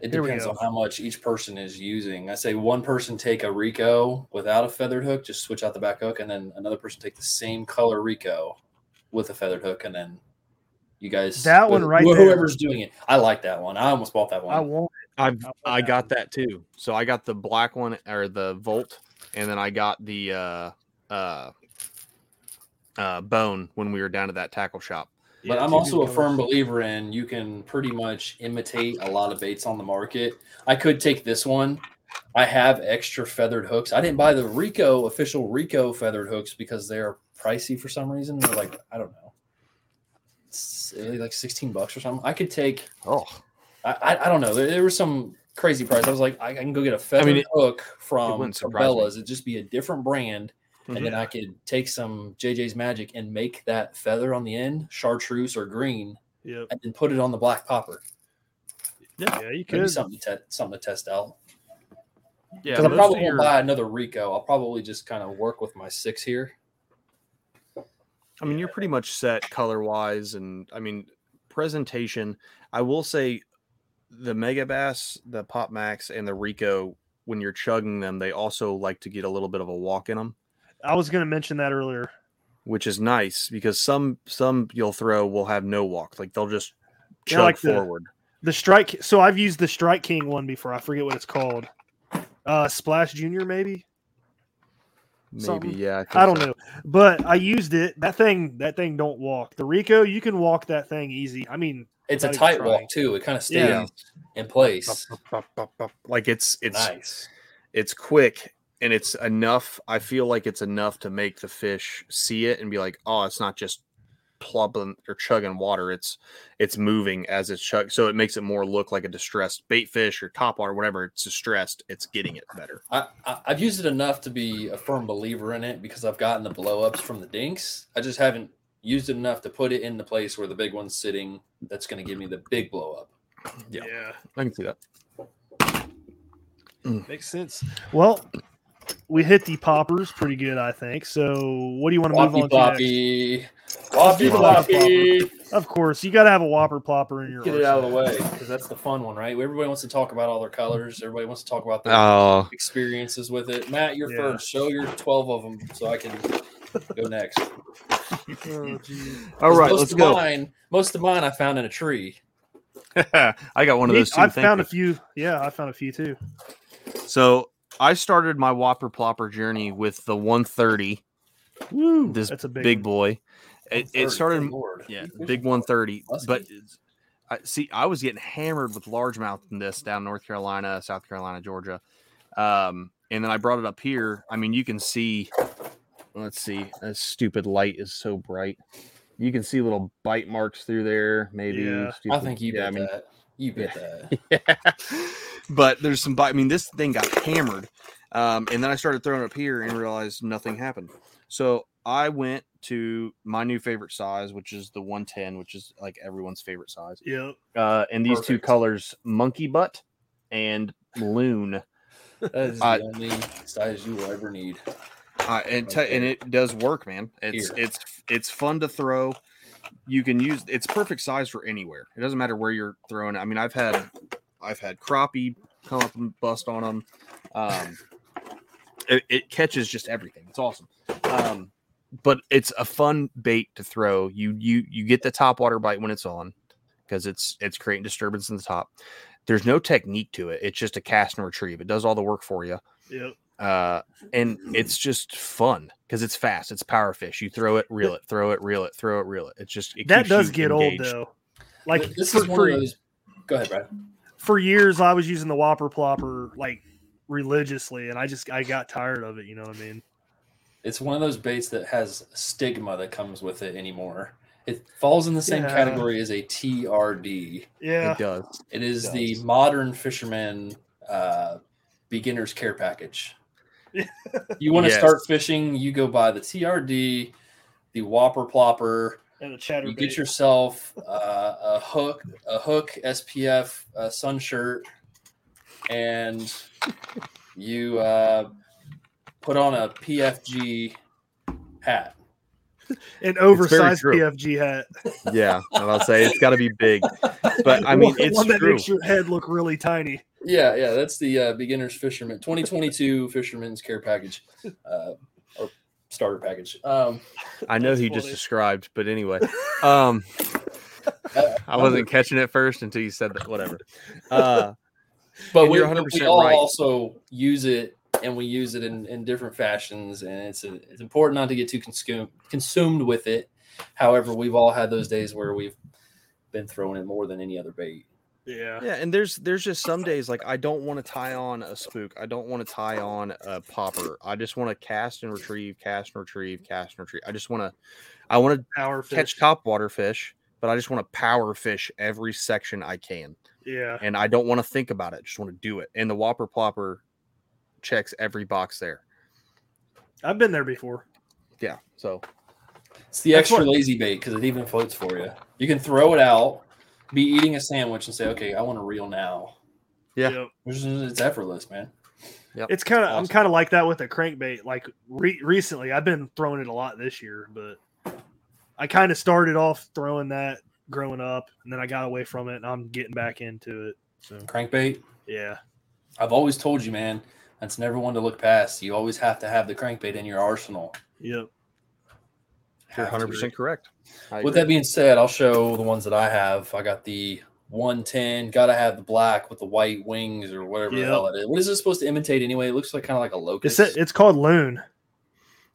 [SPEAKER 6] it
[SPEAKER 5] Here
[SPEAKER 6] depends on how much each person is using. I say one person take a Rico without a feathered hook, just switch out the back hook, and then another person take the same color Rico with a feathered hook, and then You guys,
[SPEAKER 5] That one right
[SPEAKER 6] wh-
[SPEAKER 5] there.
[SPEAKER 6] Whoever's doing it, I like that one. I almost bought that one.
[SPEAKER 5] I want.
[SPEAKER 2] I've
[SPEAKER 5] I want
[SPEAKER 2] I
[SPEAKER 5] that
[SPEAKER 2] got that too. So I got the black one or the Volt, and then I got the uh uh uh bone when we were down at that tackle shop.
[SPEAKER 6] But
[SPEAKER 5] Yeah,
[SPEAKER 6] I'm also a firm *laughs* believer in you can pretty much imitate a lot of baits on the market. I could take this one. I have extra feathered hooks. I didn't buy the Rico official Rico feathered hooks because they're pricey for some reason. They're like I don't know, it's like 16 bucks or something. I could take.
[SPEAKER 2] Oh,
[SPEAKER 6] I I, I don't know. There, there was some crazy price. I was like, I, I can go get a feathered
[SPEAKER 2] it-
[SPEAKER 6] hook from
[SPEAKER 2] wouldn't surprise me.
[SPEAKER 6] Cabela's. It'd just be a different brand.
[SPEAKER 2] Mhm.
[SPEAKER 6] And then I could take some JJ's Magic and make that feather on the end chartreuse or green,
[SPEAKER 5] Yep.
[SPEAKER 6] and then put it on the black popper.
[SPEAKER 5] Yeah, yeah you
[SPEAKER 6] Maybe
[SPEAKER 5] could.
[SPEAKER 6] something to te- something to test out.
[SPEAKER 2] yeah.
[SPEAKER 6] Because I
[SPEAKER 2] most
[SPEAKER 6] probably
[SPEAKER 2] of your-
[SPEAKER 6] won't buy another Rico. I'll probably just kind of work with my six here.
[SPEAKER 2] I mean, you're pretty much set color wise, and I mean, presentation. I will say, the Megabass, the Pop Max, and the Rico, when you're chugging them, they also like to get a little bit of a walk in them,
[SPEAKER 5] I was going to mention that earlier.
[SPEAKER 2] which is nice because some some you'll throw will have no walk, like they'll just
[SPEAKER 5] Yeah,
[SPEAKER 2] chug
[SPEAKER 5] like
[SPEAKER 2] forward.
[SPEAKER 5] The strike. So I've used the Strike King one before. I forget what it's called. Uh, Splash Junior, maybe.
[SPEAKER 2] Maybe,
[SPEAKER 5] something.
[SPEAKER 2] yeah.
[SPEAKER 5] I
[SPEAKER 2] think
[SPEAKER 5] don't
[SPEAKER 2] so.
[SPEAKER 5] know, but I used it. That thing, that thing don't walk. The Rico, you can walk that thing easy. I mean,
[SPEAKER 6] It's a tight
[SPEAKER 5] trying.
[SPEAKER 6] walk too. It kind of stays
[SPEAKER 5] Yeah.
[SPEAKER 6] in place.
[SPEAKER 2] Like it's it's
[SPEAKER 6] nice.
[SPEAKER 2] it's quick and it's enough. I feel like it's enough to make the fish see it and be like, oh, it's not just plubbing or chugging water. It's it's moving as it's chug. So it makes it more look like a distressed bait fish or top water, whatever. It's distressed. It's getting it better.
[SPEAKER 6] I, I, I've used it enough to be a firm believer in it because I've gotten the blow ups from the dinks. I just haven't used it enough to put it in the place where the big one's sitting. That's going to give me the big blow up.
[SPEAKER 2] Yeah.
[SPEAKER 5] yeah,
[SPEAKER 2] I can see that. Mm.
[SPEAKER 5] makes sense. Well, we hit the poppers pretty good, I think. So, what do you want to move
[SPEAKER 6] Floppy
[SPEAKER 5] on to next?
[SPEAKER 6] floppy, floppy floppy.
[SPEAKER 5] Of course, you got to have a whopper plopper in your.
[SPEAKER 6] Get it out of the way because that's the fun one, right? Everybody wants to talk about all their colors. Everybody wants to talk about their
[SPEAKER 2] Oh,
[SPEAKER 6] experiences with it. Matt, you're
[SPEAKER 5] Yeah.
[SPEAKER 6] first. Show your 12 of them so I can go next.
[SPEAKER 5] Oh, *laughs*
[SPEAKER 2] all right.
[SPEAKER 6] most
[SPEAKER 2] Let's
[SPEAKER 6] of
[SPEAKER 2] go.
[SPEAKER 6] Mine, most of mine I found in a tree. *laughs*
[SPEAKER 2] I got one of those too.
[SPEAKER 5] I've found
[SPEAKER 2] you.
[SPEAKER 5] a few. Yeah, I found a few too.
[SPEAKER 2] So I started my Whopper Plopper journey with the 130.
[SPEAKER 5] Woo,
[SPEAKER 2] This
[SPEAKER 5] that's a big,
[SPEAKER 2] big boy. It, it started,
[SPEAKER 6] Lord.
[SPEAKER 2] yeah, big 130.
[SPEAKER 6] Musky.
[SPEAKER 2] But I see, I was getting hammered with largemouth in this down North Carolina, South Carolina, Georgia. Um, and then I brought it up here. I mean, you can see, let's see, a stupid light is so bright. You can see little bite marks through there. Maybe
[SPEAKER 5] Yeah.
[SPEAKER 6] I think you
[SPEAKER 2] yeah,
[SPEAKER 6] bet
[SPEAKER 2] I mean,
[SPEAKER 6] that. You bet that. *laughs*
[SPEAKER 2] yeah. But there's some bite. I mean, this thing got hammered. Um, and then I started throwing it up here and realized nothing happened. So I went to my new favorite size, which is the 110, which is like everyone's favorite size.
[SPEAKER 5] Yep.
[SPEAKER 2] Uh, and these two colors, monkey butt and loon. *laughs*
[SPEAKER 6] That is
[SPEAKER 2] I-
[SPEAKER 6] the only size you will ever need.
[SPEAKER 2] Uh, and te- and it does work, man. It's
[SPEAKER 6] Here.
[SPEAKER 2] it's it's fun to throw. You can use it's perfect size for anywhere. It doesn't matter where you're throwing. I mean, I've had I've had crappie come up and bust on them. Um, it, it catches just everything. It's awesome. Um, but it's a fun bait to throw. You you you get the top water bite when it's on because it's it's creating disturbance in the top. There's no technique to it. It's just a cast and retrieve. It does all the work for you
[SPEAKER 5] Yep.
[SPEAKER 2] Uh, and it's just fun because it's fast. It's power fish. You throw it, reel it, throw it, reel it, throw it, reel it. It's just it
[SPEAKER 5] That does get
[SPEAKER 2] engaged.
[SPEAKER 5] old though. Like
[SPEAKER 6] this
[SPEAKER 5] for,
[SPEAKER 6] is one
[SPEAKER 5] for,
[SPEAKER 6] of those. Go ahead, Brad.
[SPEAKER 5] for years, I was using the Whopper plopper like religiously, and I just I got tired of it. You know what I mean?
[SPEAKER 6] It's one of those baits that has stigma that comes with it anymore. It falls in the same
[SPEAKER 5] Yeah.
[SPEAKER 6] category as a TRD.
[SPEAKER 5] Yeah.
[SPEAKER 2] It does.
[SPEAKER 6] It is
[SPEAKER 2] It
[SPEAKER 6] the modern fisherman uh, beginner's care package. *laughs* you want to
[SPEAKER 2] Yes.
[SPEAKER 6] start fishing, you go buy the TRD, the Whopper Plopper.
[SPEAKER 5] And a chatter.
[SPEAKER 6] You get yourself uh, a Huk, a Huk SPF uh, sun shirt, and you uh, put on a PFG hat.
[SPEAKER 5] an oversized. PFG hat.
[SPEAKER 2] Yeah, and I'll say it's got to be big, but I *laughs* mean
[SPEAKER 5] One-
[SPEAKER 2] it's
[SPEAKER 5] one that
[SPEAKER 2] true.
[SPEAKER 5] makes your head look really tiny.
[SPEAKER 6] Yeah, yeah, that's the uh, beginner's fisherman 2022 *laughs* fisherman's care package uh, or starter package. Um,
[SPEAKER 2] I know
[SPEAKER 5] That's
[SPEAKER 2] he just described, but anyway, um, I wasn't catching it first until you said that. Whatever. *laughs* Uh,
[SPEAKER 6] but we,
[SPEAKER 2] you're 100%
[SPEAKER 6] we all
[SPEAKER 2] right.
[SPEAKER 6] also use it and we use it in, in different fashions and it's a, it's important not to get too consumed consumed with it however we've all had those days where we've been throwing it more than any other bait
[SPEAKER 5] Yeah.
[SPEAKER 2] Yeah, and there's there's just some days like I don't want to tie on a spook. I don't want to tie on a popper. I just want to cast and retrieve, cast and retrieve, cast and retrieve. I just want to I want to
[SPEAKER 5] Power fish.
[SPEAKER 2] catch top water fish, but I just want to power fish every section I can.
[SPEAKER 5] Yeah.
[SPEAKER 2] And I don't want to think about it. Just want to do it. And the Whopper Plopper checks every box there.
[SPEAKER 5] I've been there before.
[SPEAKER 2] Yeah. So
[SPEAKER 6] it's the
[SPEAKER 5] That's
[SPEAKER 6] extra
[SPEAKER 5] what-
[SPEAKER 6] lazy bait because it even floats for you you can throw it out be eating a sandwich and say okay i want to reel now
[SPEAKER 2] yeah,
[SPEAKER 5] Yep.
[SPEAKER 6] It's, it's effortless man
[SPEAKER 5] It's kind of I'm kind of like that with a crankbait. Like re- recently, I've been throwing it a lot this year, but I kind of started off throwing that growing up, and then I got away from it, and I'm getting back into it. So
[SPEAKER 6] crankbait
[SPEAKER 5] yeah,
[SPEAKER 6] i've always told you man that's never one to look past you always have to have the crankbait in your arsenal
[SPEAKER 5] yep.
[SPEAKER 2] You're 100% correct.
[SPEAKER 6] With that being said, I'll show the ones that I have. I got the 110. Got to have the black with the white wings or whatever the hell it is. What is this supposed to imitate anyway? It looks like kind of like a locust.
[SPEAKER 5] It's it's called loon.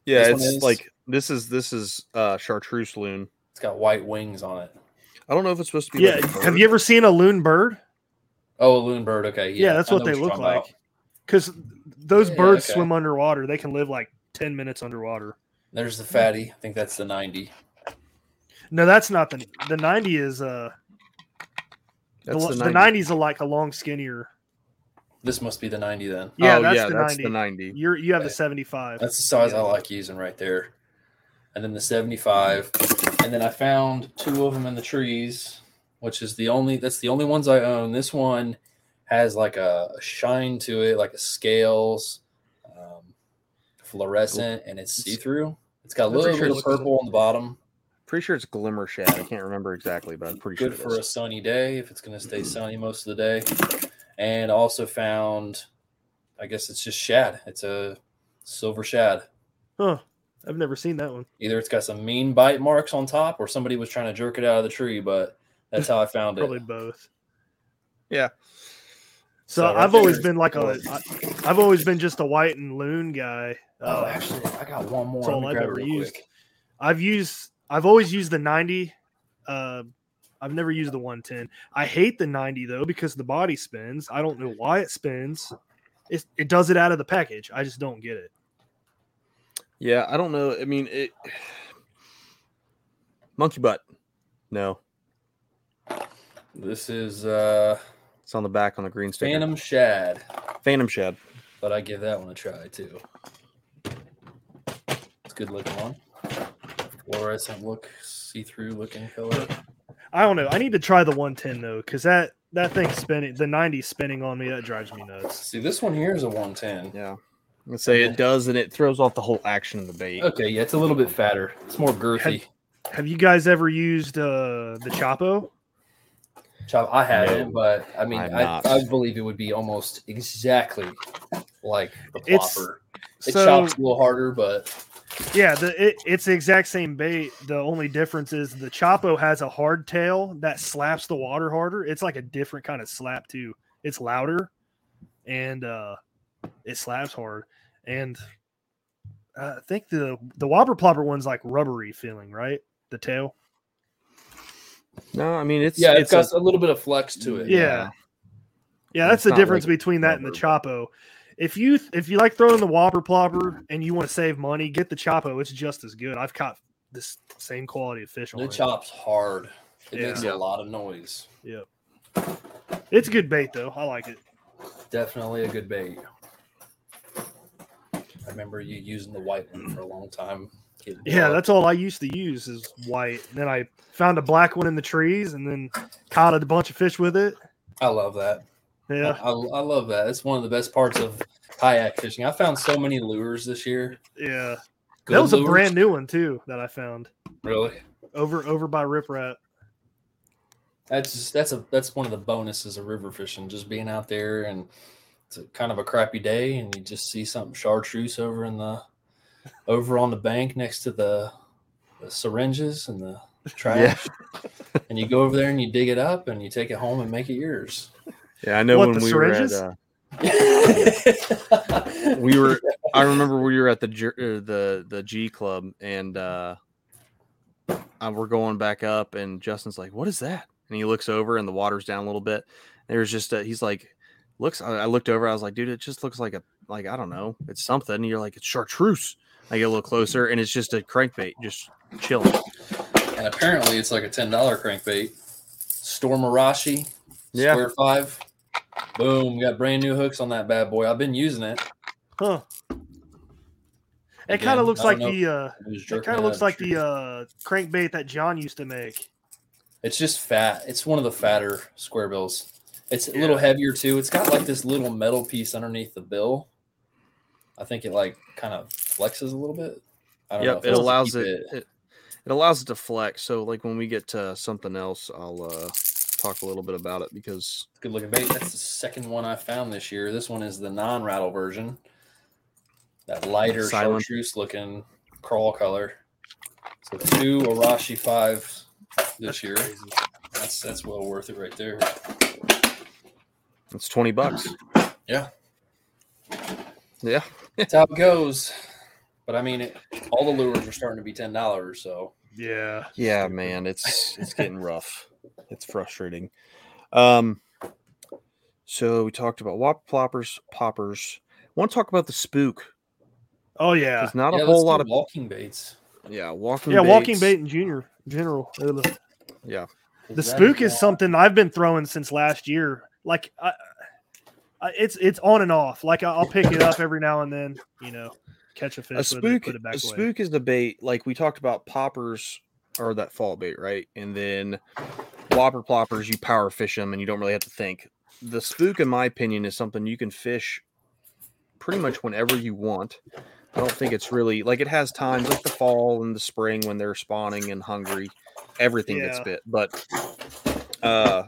[SPEAKER 2] yeah,
[SPEAKER 6] this
[SPEAKER 2] it's like this is this is uh chartreuse loon.
[SPEAKER 6] It's got white wings on it.
[SPEAKER 2] I don't know if it's supposed to be
[SPEAKER 5] Yeah,
[SPEAKER 2] like a
[SPEAKER 5] have you ever seen a loon bird?
[SPEAKER 6] Oh, a loon bird. Okay, yeah,
[SPEAKER 5] Yeah, that's
[SPEAKER 6] I
[SPEAKER 5] what they
[SPEAKER 6] you're
[SPEAKER 5] look like. Because those
[SPEAKER 6] Yeah,
[SPEAKER 5] birds
[SPEAKER 6] okay.
[SPEAKER 5] swim underwater. They can live like ten minutes underwater.
[SPEAKER 6] There's the fatty. I think that's the 90.
[SPEAKER 5] No, that's not the the ninety is uh the,
[SPEAKER 2] That's
[SPEAKER 5] the,
[SPEAKER 2] the 90.
[SPEAKER 5] 90 is a, like a long skinnier.
[SPEAKER 6] This must be the 90 then.
[SPEAKER 5] Yeah,
[SPEAKER 2] oh,
[SPEAKER 5] that's
[SPEAKER 2] yeah,
[SPEAKER 5] the
[SPEAKER 2] that's
[SPEAKER 5] 90.
[SPEAKER 2] the 90.
[SPEAKER 5] You're you have
[SPEAKER 6] Okay.
[SPEAKER 5] the seventy five.
[SPEAKER 6] That's the size I like using right there. And then the 75. And then I found two of them in the trees, which is the only that's the only ones I own. This one has like a, a shine to it, like a scales, um, fluorescent, and it's see through. It's got a
[SPEAKER 2] I'm
[SPEAKER 6] little bit
[SPEAKER 2] sure
[SPEAKER 6] of purple on the bottom.
[SPEAKER 2] Pretty sure it's glimmer shad. I can't remember exactly, but I'm pretty
[SPEAKER 6] Good
[SPEAKER 2] sure
[SPEAKER 6] for
[SPEAKER 2] it
[SPEAKER 6] a sunny day if it's going to stay sunny most of the day. And also found, I guess it's just shad. It's a silver shad.
[SPEAKER 5] Huh. I've never seen that one.
[SPEAKER 6] Either it's got some mean bite marks on top or somebody was trying to jerk it out of the tree, but that's how I found
[SPEAKER 5] Probably
[SPEAKER 6] it.
[SPEAKER 5] Probably both.
[SPEAKER 2] Yeah.
[SPEAKER 5] So,
[SPEAKER 6] So right
[SPEAKER 5] I've always been like a, I, I've always been just a white and loon guy.
[SPEAKER 6] Oh,
[SPEAKER 5] Uh,
[SPEAKER 6] actually, I got one more.
[SPEAKER 5] That's all I've ever used.
[SPEAKER 6] quick.
[SPEAKER 5] I've used, I've always used the ninety. Uh, I've never used the one ten. I hate the ninety though because the body spins. I don't know why it spins. It it does it out of the package. I just don't get it.
[SPEAKER 2] Yeah, I don't know. I mean, it. *sighs* Monkey butt. No,
[SPEAKER 6] This is uh
[SPEAKER 2] it's on the back on the green sticker.
[SPEAKER 6] Phantom Shad,
[SPEAKER 2] Phantom shad.
[SPEAKER 6] but I give that one a try too. It's a good looking one. Fluorescent look, see through looking color.
[SPEAKER 5] I don't know. I need to try the one ten though because that that thing spinning, the ninety spinning on me, that drives me nuts.
[SPEAKER 6] See, this one here is a 110.
[SPEAKER 2] Yeah. Let's say it does, and it throws off the whole action of the bait.
[SPEAKER 6] Okay, yeah, it's a little bit fatter. It's more girthy.
[SPEAKER 5] Have you guys ever used uh the Chapo?
[SPEAKER 6] Chop, I haven't,
[SPEAKER 2] No,
[SPEAKER 6] but I mean,
[SPEAKER 2] I'm
[SPEAKER 6] I, believe it would be almost exactly like the
[SPEAKER 5] It's-
[SPEAKER 6] plopper. It
[SPEAKER 5] so-
[SPEAKER 6] chops a little harder, but
[SPEAKER 5] Yeah, the it, it's the exact same bait. The only difference is the Chapo has a hard tail that slaps the water harder. It's like a different kind of slap too. It's louder and uh it slaps hard. And I think the the Whopper Plopper one's like rubbery feeling, right? The tail.
[SPEAKER 2] No, I mean it's
[SPEAKER 6] yeah,
[SPEAKER 2] it's
[SPEAKER 6] it's got
[SPEAKER 2] a-
[SPEAKER 6] a, little bit of flex to it.
[SPEAKER 5] Yeah. Yeah,
[SPEAKER 2] And
[SPEAKER 5] that's
[SPEAKER 2] it's
[SPEAKER 5] the difference
[SPEAKER 2] like
[SPEAKER 5] between that and the
[SPEAKER 2] rubber,
[SPEAKER 5] Chapo. If you if you like throwing the Whopper Plopper and you want to save money, get the Chapo. It's just as good. I've caught this same quality of fish on
[SPEAKER 6] It
[SPEAKER 5] it.
[SPEAKER 6] chops hard. It
[SPEAKER 5] Yeah.
[SPEAKER 6] makes
[SPEAKER 2] Yeah.
[SPEAKER 6] a lot of noise.
[SPEAKER 5] Yep. It's a good bait though. I like it.
[SPEAKER 6] Definitely a good bait. I remember you using the white one for a long time. Getting
[SPEAKER 5] Yeah, that's all I used to use is white. And then I found a black one in the trees and then caught a bunch of fish with it.
[SPEAKER 6] I love that.
[SPEAKER 5] Yeah.
[SPEAKER 6] I, I love that. It's one of the best parts of kayak fishing. I found so many lures this year.
[SPEAKER 5] Yeah.
[SPEAKER 6] Good
[SPEAKER 5] that was a brand new one too that I found
[SPEAKER 6] Really?
[SPEAKER 5] over over by Rip Rat.
[SPEAKER 6] That's that's a that's one of the bonuses of river fishing. Just being out there and it's a, kind of a crappy day, and you just see something chartreuse over in the over on the bank next to the, the syringes and the trash. *laughs* and you go over there and you dig it up and you take it home and make it yours.
[SPEAKER 2] Yeah, I know
[SPEAKER 5] What,
[SPEAKER 2] when
[SPEAKER 5] the
[SPEAKER 2] we
[SPEAKER 5] syringes?
[SPEAKER 2] were at uh, we were I remember we were at the uh, the the G club and uh, uh we're going back up and Justin's like, "What is that?" And he looks over and the water's down a little bit. There's just a, he's like, looks. I I looked over. I was like, "Dude, it just looks like a like I don't know, it's something." And you're like, "It's chartreuse." I get a little closer and it's just a crankbait, just chilling.
[SPEAKER 6] And apparently it's like a ten dollar crankbait. Storm Arashi,
[SPEAKER 2] Yeah.
[SPEAKER 6] square five. Boom, got brand new hooks on that bad boy. I've been using it.
[SPEAKER 5] Huh. It kind of looks like the uh,
[SPEAKER 6] It was
[SPEAKER 5] it
[SPEAKER 6] jerking
[SPEAKER 5] kind of looks like the uh crankbait that John used to make.
[SPEAKER 6] It's just fat. It's one of the fatter square bills. It's a little heavier too. It's got like this little metal piece underneath the bill. I think it like kind of flexes a little bit. I don't know.
[SPEAKER 2] Yep,
[SPEAKER 6] if
[SPEAKER 2] it allows
[SPEAKER 6] keep
[SPEAKER 2] it, it it allows it to flex. So like when we get to something else, I'll uh talk a little bit about it because
[SPEAKER 6] Good looking bait. That's the second one I found this year. This one is the non rattle version. That lighter
[SPEAKER 2] Silent.
[SPEAKER 6] chartreuse looking crawl color. So two Arashi fives this year. That's that's well worth it right there.
[SPEAKER 2] That's twenty bucks.
[SPEAKER 6] Yeah.
[SPEAKER 2] Yeah.
[SPEAKER 6] That's how it goes. But I mean, it, all the lures are starting to be ten dollars. So
[SPEAKER 5] Yeah.
[SPEAKER 2] Yeah, man, it's it's getting rough. It's frustrating. Um so we talked about whop ploppers, poppers. I want to talk about the spook.
[SPEAKER 5] Oh yeah.
[SPEAKER 2] There's not a whole lot of
[SPEAKER 6] walking baits.
[SPEAKER 2] yeah, walking
[SPEAKER 5] Yeah, walking bait in junior general.
[SPEAKER 2] Yeah.
[SPEAKER 5] The
[SPEAKER 6] That
[SPEAKER 5] spook is something I've been throwing since last year. Like I, I, it's it's on and off. Like I'll pick it up every now and then. You know, catch a fish,
[SPEAKER 2] a spook
[SPEAKER 5] it, put it back
[SPEAKER 2] a
[SPEAKER 5] away.
[SPEAKER 2] spook is the bait like we talked about poppers or that fall bait right and then whopper ploppers you power fish them and you don't really have to think the spook in my opinion is something you can fish pretty much whenever you want i don't think it's really like it has times like the fall and the spring when they're spawning and hungry everything gets bit but uh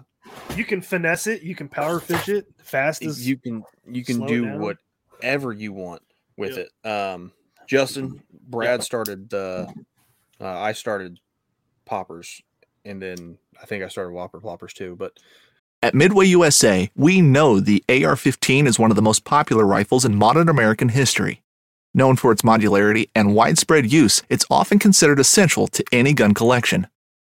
[SPEAKER 5] You can finesse it. You can power fish it fast as
[SPEAKER 2] you can you can do
[SPEAKER 5] down.
[SPEAKER 2] whatever you want with
[SPEAKER 5] Yep.
[SPEAKER 2] it. Um, Justin, Brad started. Uh, uh, I started poppers, and then I think I started whopper ploppers too. But
[SPEAKER 7] At Midway USA, we know the AR 15 is one of the most popular rifles in modern American history. Known for its modularity and widespread use, it's often considered essential to any gun collection.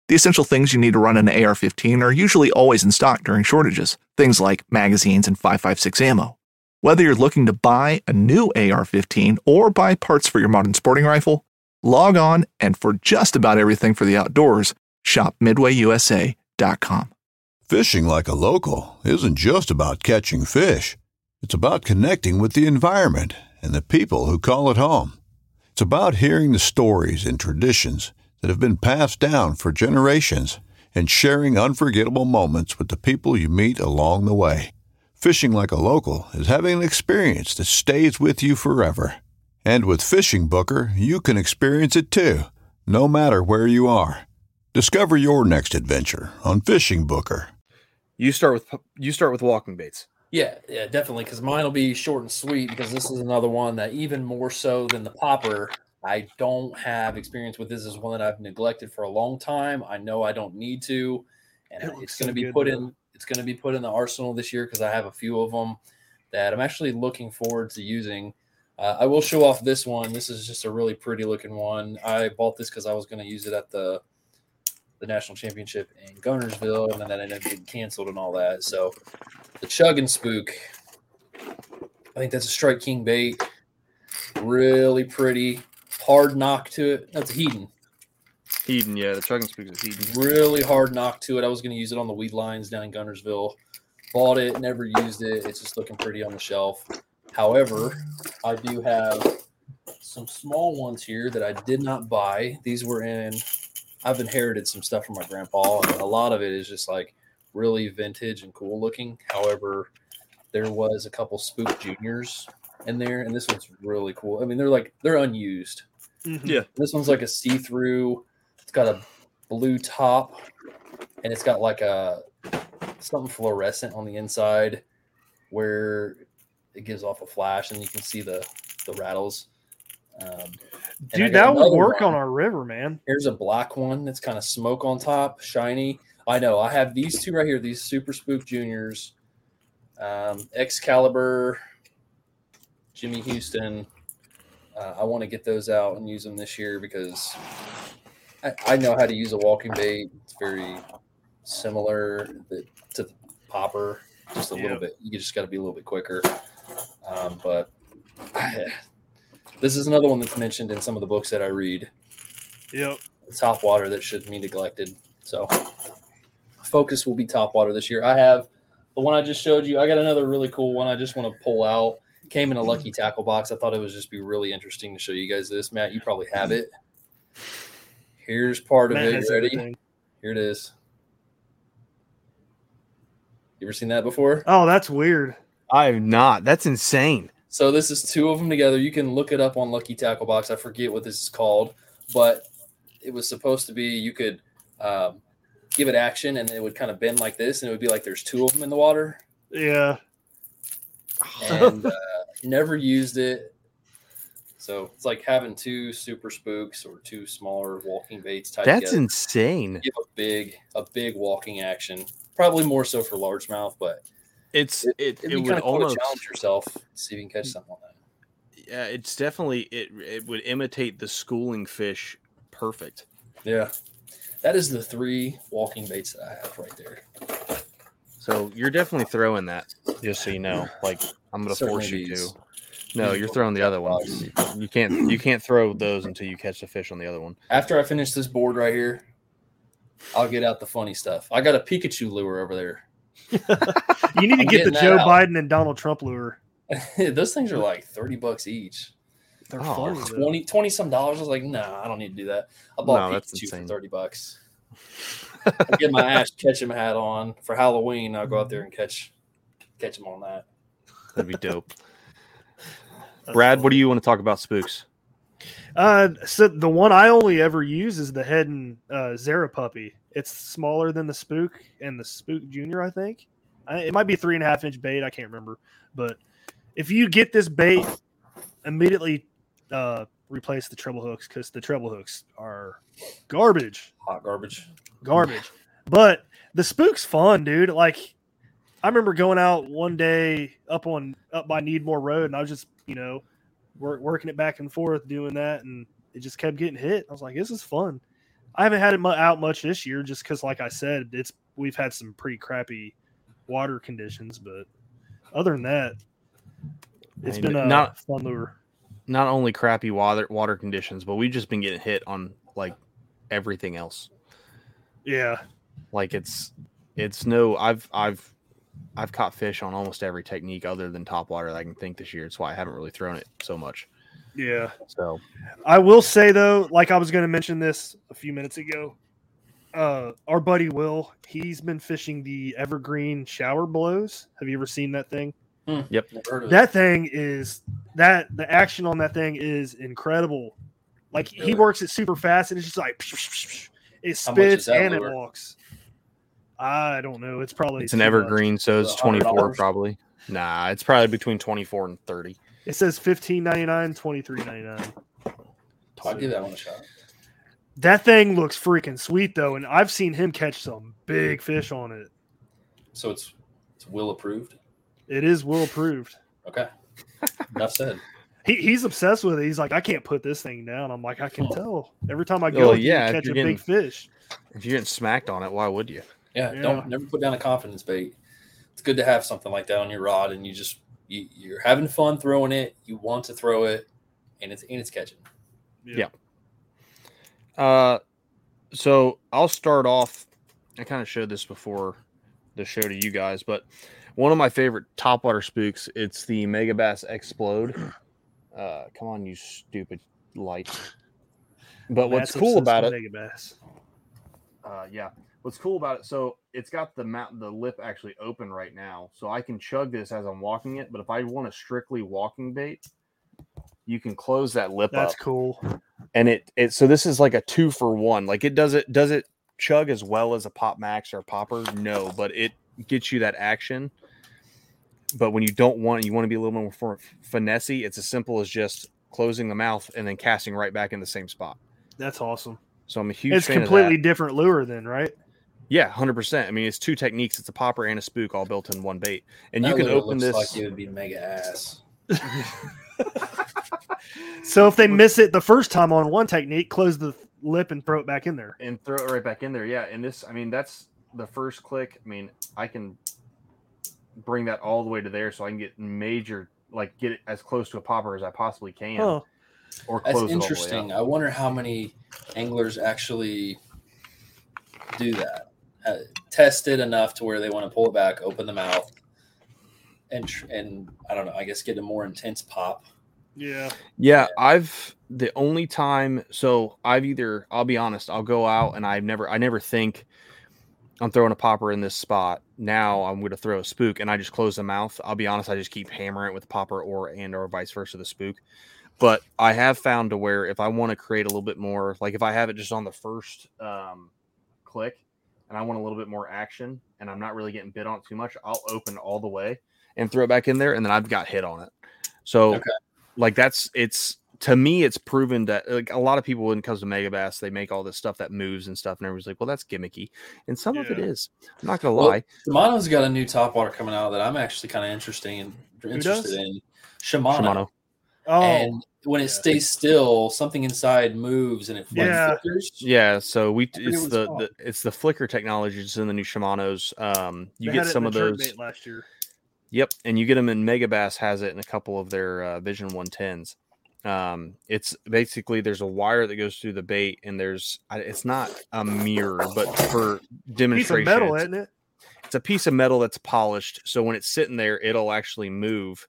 [SPEAKER 7] The essential things you need to run an AR 15 are usually always in stock during shortages, things like magazines and 5.56 ammo. Whether you're looking to buy a new AR 15 or buy parts for your modern sporting rifle, log on and for just about everything for the outdoors, shop midwayusa.com.
[SPEAKER 8] Fishing like a local isn't just about catching fish. It's about connecting with the environment and the people who call it home. It's about hearing the stories and traditions that have been passed down for generations and sharing unforgettable moments with the people you meet along the way. Fishing like a local is having an experience that stays with you forever. And with FishingBooker, you can experience it too, no matter where you are. Discover your next adventure on FishingBooker.
[SPEAKER 2] you start with you start with walking baits.
[SPEAKER 6] Yeah, yeah, definitely. Because mine will be short and sweet. Because this is another one that, even more so than the popper, I don't have experience with. This is one that I've neglected for a long time. I know I don't need to, and
[SPEAKER 5] It
[SPEAKER 6] it's going to
[SPEAKER 5] so
[SPEAKER 6] be put
[SPEAKER 5] though.
[SPEAKER 6] in. It's going to be put in the arsenal this year because I have a few of them that I'm actually looking forward to using. Uh, I will show off this one. This is just a really pretty looking one. I bought this because I was going to use it at the the national championship in Guntersville, and then that ended up getting canceled and all that. So the Chug and Spook. I think that's a Strike King bait. Really pretty. Hard knock to it. That's a Heddon.
[SPEAKER 2] Heddon, yeah, the chugging spook is Heddon.
[SPEAKER 6] Really hard knock to it. I was going to use it on the weed lines down in Guntersville. Bought it, never used it. It's just looking pretty on the shelf. However, I do have some small ones here that I did not buy. These were in, I've inherited some stuff from my grandpa, and a lot of it is just like really vintage and cool looking. However, there was a couple Spook Juniors in there, and this one's really cool. I mean, they're like, they're unused.
[SPEAKER 5] Mhm.
[SPEAKER 2] Yeah.
[SPEAKER 6] This one's like a see through, it's got a blue top, and it's got like a something fluorescent on the inside where it gives off a flash and you can see the the rattles. Um,
[SPEAKER 5] Dude, that would work
[SPEAKER 6] one.
[SPEAKER 5] on our river, man.
[SPEAKER 6] Here's a black one that's kind of smoke on top, shiny. I know. I have these two right here. These Super Spook Juniors, um, Excalibur, Jimmy Houston. Uh, I want to get those out and use them this year because I, I know how to use a walking bait. It's very similar to the popper, just a little bit. You just got to be a little bit quicker. Um, but *sighs* this is another one that's mentioned in some of the books that I read
[SPEAKER 5] Yep.
[SPEAKER 6] top water that shouldn't be neglected. So focus will be top water this year. I have the one I just showed you. I got another really cool one I just want to pull out. Came in a lucky tackle box. I thought it would just be really interesting to show you guys this. Matt, you probably have it. Here's part of it. Ready?
[SPEAKER 5] everything.
[SPEAKER 6] Here it is. You ever seen that before?
[SPEAKER 5] Oh, that's weird.
[SPEAKER 2] I have not. That's insane.
[SPEAKER 6] So this is two of them together. You can look it up on Lucky Tackle Box. I forget what this is called, but it was supposed to be you could um, give it action and it would kind of bend like this, and it would be like there's two of them in the water.
[SPEAKER 5] Yeah.
[SPEAKER 6] And *laughs* uh, never used it. So it's like having two super spooks or two smaller walking baits tied
[SPEAKER 2] That's
[SPEAKER 6] together.
[SPEAKER 2] insane.
[SPEAKER 6] Give a big a big walking action. Probably more so for largemouth, but
[SPEAKER 2] It's it. It,
[SPEAKER 6] it'd
[SPEAKER 2] would
[SPEAKER 6] kind cool
[SPEAKER 2] almost.
[SPEAKER 6] challenge yourself, see if you can catch something on that.
[SPEAKER 2] Yeah, it's definitely it. It would imitate the schooling fish perfect.
[SPEAKER 6] Yeah. That is the three walking baits that I have right there.
[SPEAKER 2] So you're definitely throwing that, just so you know. Like I'm gonna
[SPEAKER 6] Certainly
[SPEAKER 2] force you
[SPEAKER 6] these.
[SPEAKER 2] to. No, you're throwing the other one. You can't. You can't throw those until you catch the fish on the other one.
[SPEAKER 6] After I finish this board right here, I'll get out the funny stuff. I got a Pikachu lure over there.
[SPEAKER 5] You need to
[SPEAKER 6] I'm
[SPEAKER 5] get the Joe
[SPEAKER 6] out.
[SPEAKER 5] Biden and Donald Trump lure. *laughs*
[SPEAKER 6] Those things are like 30 bucks each.
[SPEAKER 5] They're
[SPEAKER 2] Oh,
[SPEAKER 5] funny.
[SPEAKER 6] 20, 20 some dollars. I was like, nah, I don't need to do that. I bought
[SPEAKER 2] No, that's
[SPEAKER 6] Pikachu for 30 bucks. I get my Ash Ketchum hat on for Halloween. I'll go out there and catch catch him on that.
[SPEAKER 2] That'd be dope. Brad, what do you want to talk about spooks?
[SPEAKER 5] Uh, so the one I only ever use is the Heddon uh, Zara puppy. It's smaller than the spook and the spook junior, I think. I, it might be three and a half inch bait. I can't remember. But if you get this bait, immediately uh, replace the treble hooks because the treble hooks are garbage,
[SPEAKER 6] Hot garbage.
[SPEAKER 5] garbage. but the spook's fun, dude. Like I remember going out one day up on up by Needmore Road, and I was just you know work, working it back and forth, doing that, and it just kept getting hit. I was like, this is fun. I haven't had it out much this year, just because, like I said, it's we've had some pretty crappy water conditions, but other than that, it's
[SPEAKER 2] I mean,
[SPEAKER 5] been a
[SPEAKER 2] not-
[SPEAKER 5] fun lure.
[SPEAKER 2] Not only crappy water water conditions, but we've just been getting hit on like everything else.
[SPEAKER 5] Yeah,
[SPEAKER 2] Like it's it's no. I've I've I've caught fish on almost every technique other than top water that I can think this year. It's why I haven't really thrown it so much.
[SPEAKER 5] yeah.
[SPEAKER 2] So
[SPEAKER 5] I will say though, like I was going to mention this a few minutes ago. Uh, our buddy Will, he's been fishing the evergreen shower blows. Have you ever seen that thing? Hmm.
[SPEAKER 6] Never heard of it.
[SPEAKER 5] That thing is that the action on that thing is incredible. Like he works it super fast, and it's just like it
[SPEAKER 6] How much is
[SPEAKER 5] spits
[SPEAKER 6] that
[SPEAKER 5] and it walks. I don't know. It's probably
[SPEAKER 2] it's an
[SPEAKER 5] too much.
[SPEAKER 2] evergreen, so it's twenty four probably. Nah, it's probably between twenty four and thirty.
[SPEAKER 5] It says fifteen ninety nine, twenty three ninety nine.
[SPEAKER 6] I'll give that one a shot.
[SPEAKER 5] That thing looks freaking sweet though, and I've seen him catch some big fish on it.
[SPEAKER 6] So it's it's will approved.
[SPEAKER 5] It is will approved.
[SPEAKER 6] Okay. Enough said.
[SPEAKER 5] He, he's obsessed with it. He's like, I can't put this thing down. I'm like, I can
[SPEAKER 6] Oh.
[SPEAKER 5] tell. Every time I go,
[SPEAKER 2] Well, yeah,
[SPEAKER 5] catch a
[SPEAKER 2] you're
[SPEAKER 5] big
[SPEAKER 2] getting-
[SPEAKER 5] fish.
[SPEAKER 2] If you're getting smacked on it, why would you?
[SPEAKER 6] Yeah,
[SPEAKER 5] Yeah.
[SPEAKER 6] don't never put down a confidence bait. It's good to have something like that on your rod, and you just you, you're having fun throwing it. You want to throw it, and it's and it's catching.
[SPEAKER 2] Yeah. Uh, so I'll start off. I kind of showed this before the show to you guys, but one of my favorite topwater spooks. It's the Megabass Explode. Uh, come on, you stupid light. But what's
[SPEAKER 5] Matt's
[SPEAKER 2] cool about it?
[SPEAKER 5] with Megabass.
[SPEAKER 2] Uh, yeah. What's cool about it? So it's got the mount, the lip actually open right now, so I can chug this as I'm walking it. But if I want a strictly walking bait, you can close that lip
[SPEAKER 5] That's
[SPEAKER 2] up
[SPEAKER 5] cool.
[SPEAKER 2] and it it so this is like a two for one like it does it does it chug as well as a pop max or a popper no but it gets you that action but when you don't want you want to be a little more for finessey it's as simple as just closing the mouth, and then casting right back in the same spot.
[SPEAKER 5] That's awesome.
[SPEAKER 2] So I'm a huge.
[SPEAKER 5] It's
[SPEAKER 2] fan of
[SPEAKER 5] completely
[SPEAKER 2] that.
[SPEAKER 5] different lure, then, right?
[SPEAKER 2] Yeah, hundred percent. I mean, it's two techniques. It's a popper and a spook all built in one bait, and you can open
[SPEAKER 6] looks
[SPEAKER 2] this.
[SPEAKER 6] like it would be mega ass. *laughs* *laughs*
[SPEAKER 5] So if they miss it the first time on one technique, close the lip and throw it back in there.
[SPEAKER 2] and throw it right back in there. Yeah, and this, I mean, that's the first click. I mean, I can bring that all the way to there, so I can get major, like, get it as close to a popper as I possibly can,
[SPEAKER 5] Huh.
[SPEAKER 2] or
[SPEAKER 6] That's
[SPEAKER 2] close it all the way
[SPEAKER 6] interesting. I wonder how many anglers actually do that. Uh, test it enough to where they want to pull it back, open the mouth, and tr- and I don't know. I guess get a more intense pop.
[SPEAKER 5] Yeah.
[SPEAKER 2] Yeah, I've the only time. So I've either, I'll be honest, I'll go out and I've never, I never think I'm throwing a popper in this spot. Now I'm going to throw a spook, and I just close the mouth. I'll be honest, I just keep hammering it with popper or and or vice versa the spook. But I have found to where if I want to create a little bit more, like if I have it just on the first um, click, and I want a little bit more action, and I'm not really getting bit on it too much, I'll open all the way and throw it back in there, and then I've got hit on it. So
[SPEAKER 6] Okay.
[SPEAKER 2] like that's it's to me it's proven that like a lot of people when it comes to Megabass they make all this stuff that moves and stuff and everybody's like well that's gimmicky and some of it is. I'm not gonna
[SPEAKER 6] Well,
[SPEAKER 2] lie
[SPEAKER 6] Shimano's got a new top water coming out that I'm actually kind of interesting and interested in. Shimano.
[SPEAKER 2] Shimano.
[SPEAKER 5] Oh,
[SPEAKER 6] And when it stays still, something inside moves and it like,
[SPEAKER 5] Yeah.
[SPEAKER 6] flickers.
[SPEAKER 2] yeah so we it's
[SPEAKER 6] what it's
[SPEAKER 2] the, the it's the flicker technology just in the new shimano's um you
[SPEAKER 5] they
[SPEAKER 2] get
[SPEAKER 5] had it
[SPEAKER 2] some
[SPEAKER 5] in
[SPEAKER 2] of those
[SPEAKER 5] last year.
[SPEAKER 2] Yep, and you get them in Megabass has it in a couple of their uh, Vision 110s. Um, it's basically there's a wire that goes through the bait, and there's it's not a mirror, but for
[SPEAKER 5] Piece of
[SPEAKER 2] demonstration,
[SPEAKER 5] metal,
[SPEAKER 2] it's,
[SPEAKER 5] isn't it?
[SPEAKER 2] it's a piece of metal that's polished. So when it's sitting there, it'll actually move.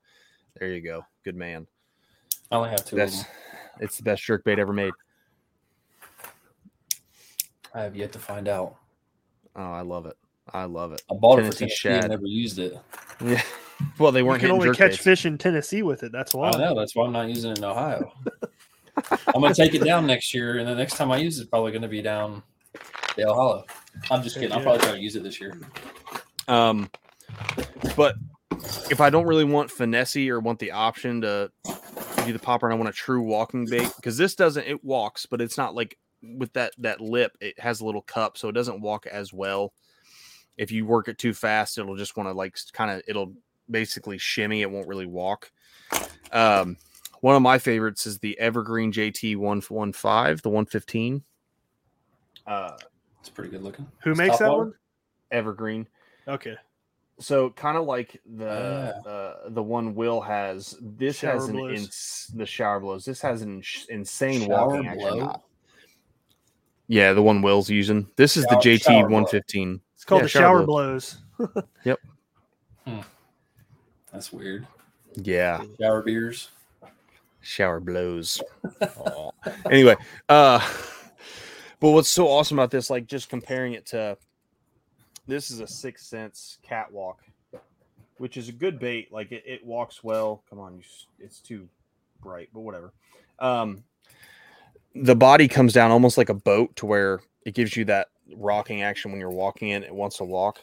[SPEAKER 2] There you go, good man.
[SPEAKER 6] I only have two of
[SPEAKER 2] That's it's the best jerk bait ever made.
[SPEAKER 6] I have yet to find out.
[SPEAKER 2] Oh, I love it. I love it.
[SPEAKER 6] I bought it for
[SPEAKER 2] Tennessee
[SPEAKER 6] Tennessee and
[SPEAKER 2] shad.
[SPEAKER 6] never used it.
[SPEAKER 2] Yeah. Well, they weren't
[SPEAKER 5] You
[SPEAKER 2] can
[SPEAKER 5] only
[SPEAKER 2] jerk
[SPEAKER 5] catch
[SPEAKER 2] baits.
[SPEAKER 5] fish in Tennessee with it. That's why.
[SPEAKER 6] I know. That's why I'm not using it in Ohio. I'm gonna take it down next year, and the next time I use it, it's probably gonna be down Dale Hollow. I'm just kidding. I'll probably try to use it this year.
[SPEAKER 2] Um, but if I don't really want finessey or want the option to do the popper and I want a true walking bait, because this doesn't it walks, but it's not like with that that lip, it has a little cup, so it doesn't walk as well. If you work it too fast, it'll just want to like kind of it'll basically shimmy. It won't really walk. Um, one of my favorites is the Evergreen JT one one five, the one fifteen. Uh,
[SPEAKER 6] It's pretty good looking.
[SPEAKER 5] Who
[SPEAKER 6] It's
[SPEAKER 5] makes that
[SPEAKER 6] water?
[SPEAKER 5] one?
[SPEAKER 2] Evergreen.
[SPEAKER 5] Okay.
[SPEAKER 2] So kind of like the
[SPEAKER 6] Yeah.
[SPEAKER 2] uh, the one Will has. This has an ins- the shower blows. This has an ins- insane
[SPEAKER 6] Shower
[SPEAKER 2] walking action.
[SPEAKER 6] blow?
[SPEAKER 2] Yeah, the one Will's using. This is
[SPEAKER 6] Shower-
[SPEAKER 2] the JT
[SPEAKER 6] one
[SPEAKER 2] fifteen.
[SPEAKER 5] It's called
[SPEAKER 2] Yeah,
[SPEAKER 5] the shower
[SPEAKER 2] blows.
[SPEAKER 5] blows. *laughs*
[SPEAKER 2] Yep.
[SPEAKER 6] That's weird.
[SPEAKER 2] Yeah,
[SPEAKER 6] Shower beers.
[SPEAKER 2] shower blows. *laughs* Anyway, uh, but what's so awesome about this, like just comparing it to, this is a six sense catwalk, which is a good bait. Like it, it walks well. Come on, you, it's too bright, but whatever. Um, the body comes down almost like a boat to where it gives you that rocking action when you're walking in. It wants to walk.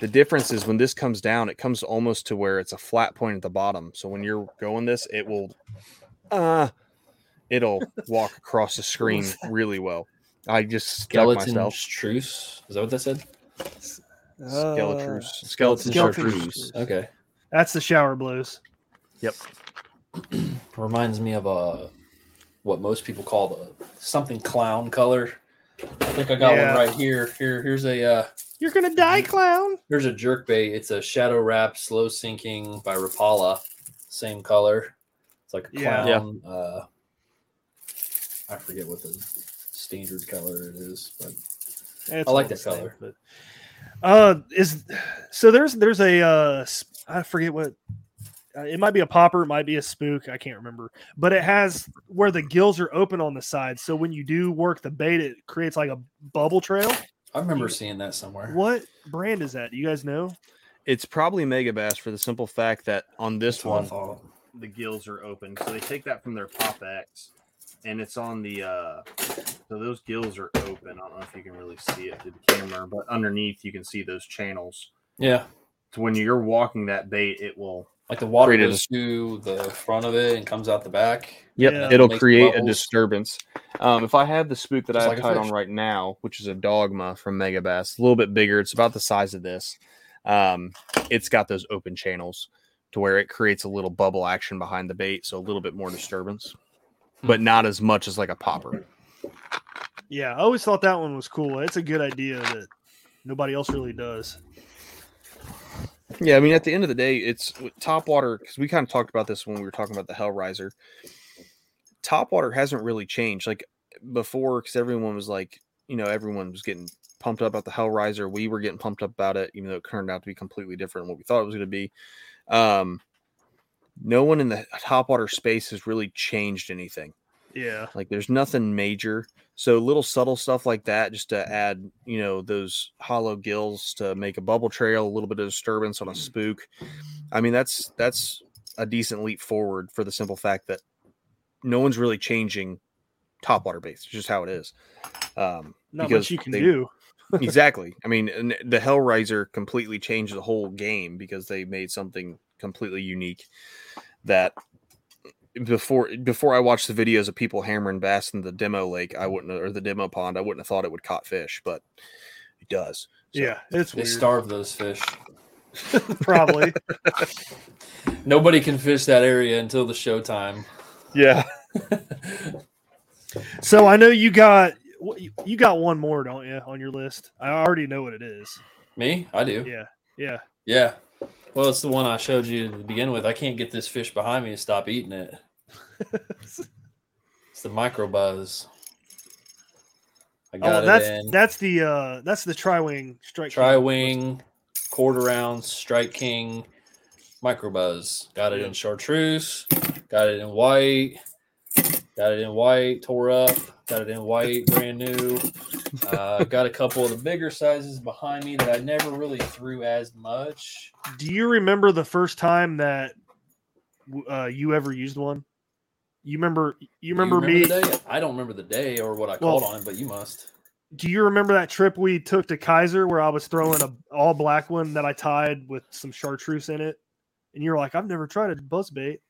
[SPEAKER 2] The difference is when this comes down, it comes almost to where it's a flat point at the bottom. So when you're going this, it will, uh, it'll walk across the screen *laughs* really well. I just stuck
[SPEAKER 6] Skeleton
[SPEAKER 2] myself.
[SPEAKER 6] truce. Is that what that said?
[SPEAKER 2] Skeletrus.
[SPEAKER 5] Uh,
[SPEAKER 2] Skeleton,
[SPEAKER 5] skeleton
[SPEAKER 2] chartreuse.
[SPEAKER 6] Okay.
[SPEAKER 5] That's the shower blows.
[SPEAKER 2] Yep. *clears throat*
[SPEAKER 6] Reminds me of a what most people call the something clown color. I think I got
[SPEAKER 5] Yeah.
[SPEAKER 6] one right here. Here, here's a uh,
[SPEAKER 5] You're gonna die, clown.
[SPEAKER 6] here's a jerk bait. It's a Shadow Rap, slow sinking by Rapala. Same color. It's like a
[SPEAKER 5] Yeah.
[SPEAKER 6] clown. Uh, I forget what the standard color it is, but
[SPEAKER 5] It's
[SPEAKER 6] I like that
[SPEAKER 5] the same,
[SPEAKER 6] color.
[SPEAKER 5] but- Uh, is so there's there's a uh I forget what uh, it might be a popper, it might be a spook, I can't remember, but it has where the gills are open on the side. So when you do work the bait, it creates like a bubble trail.
[SPEAKER 6] I remember seeing that somewhere.
[SPEAKER 5] What brand is that? Do you guys know?
[SPEAKER 2] It's probably Megabass for the simple fact that on this
[SPEAKER 6] That's
[SPEAKER 2] one, the gills are open. So they take that from their Pop X, and it's on the. uh So those gills are open. I don't know if you can really see it through the camera, but underneath you can see those channels.
[SPEAKER 6] Yeah.
[SPEAKER 2] So when you're walking that bait, it will
[SPEAKER 6] Like the water
[SPEAKER 2] Create a
[SPEAKER 6] goes through the front of it and comes out the back.
[SPEAKER 2] Yep,
[SPEAKER 6] and
[SPEAKER 2] it'll
[SPEAKER 6] makes
[SPEAKER 2] create a disturbance. Um, if I have the spook that
[SPEAKER 6] Just
[SPEAKER 2] I have
[SPEAKER 6] a
[SPEAKER 2] tied on right now, which is a dogma from Megabass, a little bit bigger, it's about the size of this. Um, it's got those open channels to where it creates a little bubble action behind the bait, so a little bit more disturbance,
[SPEAKER 6] Hmm.
[SPEAKER 2] but not as much as like a popper.
[SPEAKER 5] Yeah, I always thought that one was cool. It's a good idea that nobody else really does.
[SPEAKER 2] Yeah, I mean, at the end of the day, it's with top water because we kind of talked about this when we were talking about the Hellraiser. Top water hasn't really changed like before because everyone was like, you know, everyone was getting pumped up about the Hellraiser. We were getting pumped up about it, even though it turned out to be completely different than what we thought it was going to be. Um, no one in the top water space has really changed anything.
[SPEAKER 5] Yeah.
[SPEAKER 2] Like there's nothing major. So little subtle stuff like that, just to add, you know, those hollow gills to make a bubble trail, a little bit of disturbance on a spook. I mean, that's that's a decent leap forward for the simple fact that no one's really changing top water base. It's just how it is. Um,
[SPEAKER 5] Not
[SPEAKER 2] because
[SPEAKER 5] much you can
[SPEAKER 2] they-
[SPEAKER 5] do. *laughs*
[SPEAKER 2] exactly. I mean, the Hellraiser completely changed the whole game because they made something completely unique that before before I watched the videos of people hammering bass in the demo lake, I wouldn't or the demo pond, I wouldn't have thought it would caught fish, but it does. So-
[SPEAKER 5] Yeah, it's
[SPEAKER 6] They
[SPEAKER 5] weird.
[SPEAKER 6] starve those fish. *laughs*
[SPEAKER 5] Probably. *laughs*
[SPEAKER 6] Nobody can fish that area until the showtime.
[SPEAKER 2] Yeah. *laughs*
[SPEAKER 5] So I know you got you got one more, don't you, on your list? I already know what it is.
[SPEAKER 6] Me? I do.
[SPEAKER 5] Yeah. Yeah.
[SPEAKER 6] Yeah. Well, it's the one I showed you to begin with. I can't get this fish behind me to stop eating it. *laughs* it's the micro buzz. I got
[SPEAKER 5] Oh, that's
[SPEAKER 6] it in.
[SPEAKER 5] that's the uh that's the tri-wing strike.
[SPEAKER 6] Tri wing, quarter round, strike king, micro buzz. Got it in chartreuse. Got it in white. Got it in white, tore up. Got it in white, brand new. Uh, got a couple of the bigger sizes behind me that I never really threw as much.
[SPEAKER 5] Do you remember the first time that uh, you ever used one? You remember? You remember, me?
[SPEAKER 6] the day? I don't remember the day or what I
[SPEAKER 5] Well-
[SPEAKER 6] called on but you must.
[SPEAKER 5] Do you remember that trip we took to Kiser where I was throwing a all black one that I tied with some chartreuse in it, and you're like, "I've never tried a buzz bait."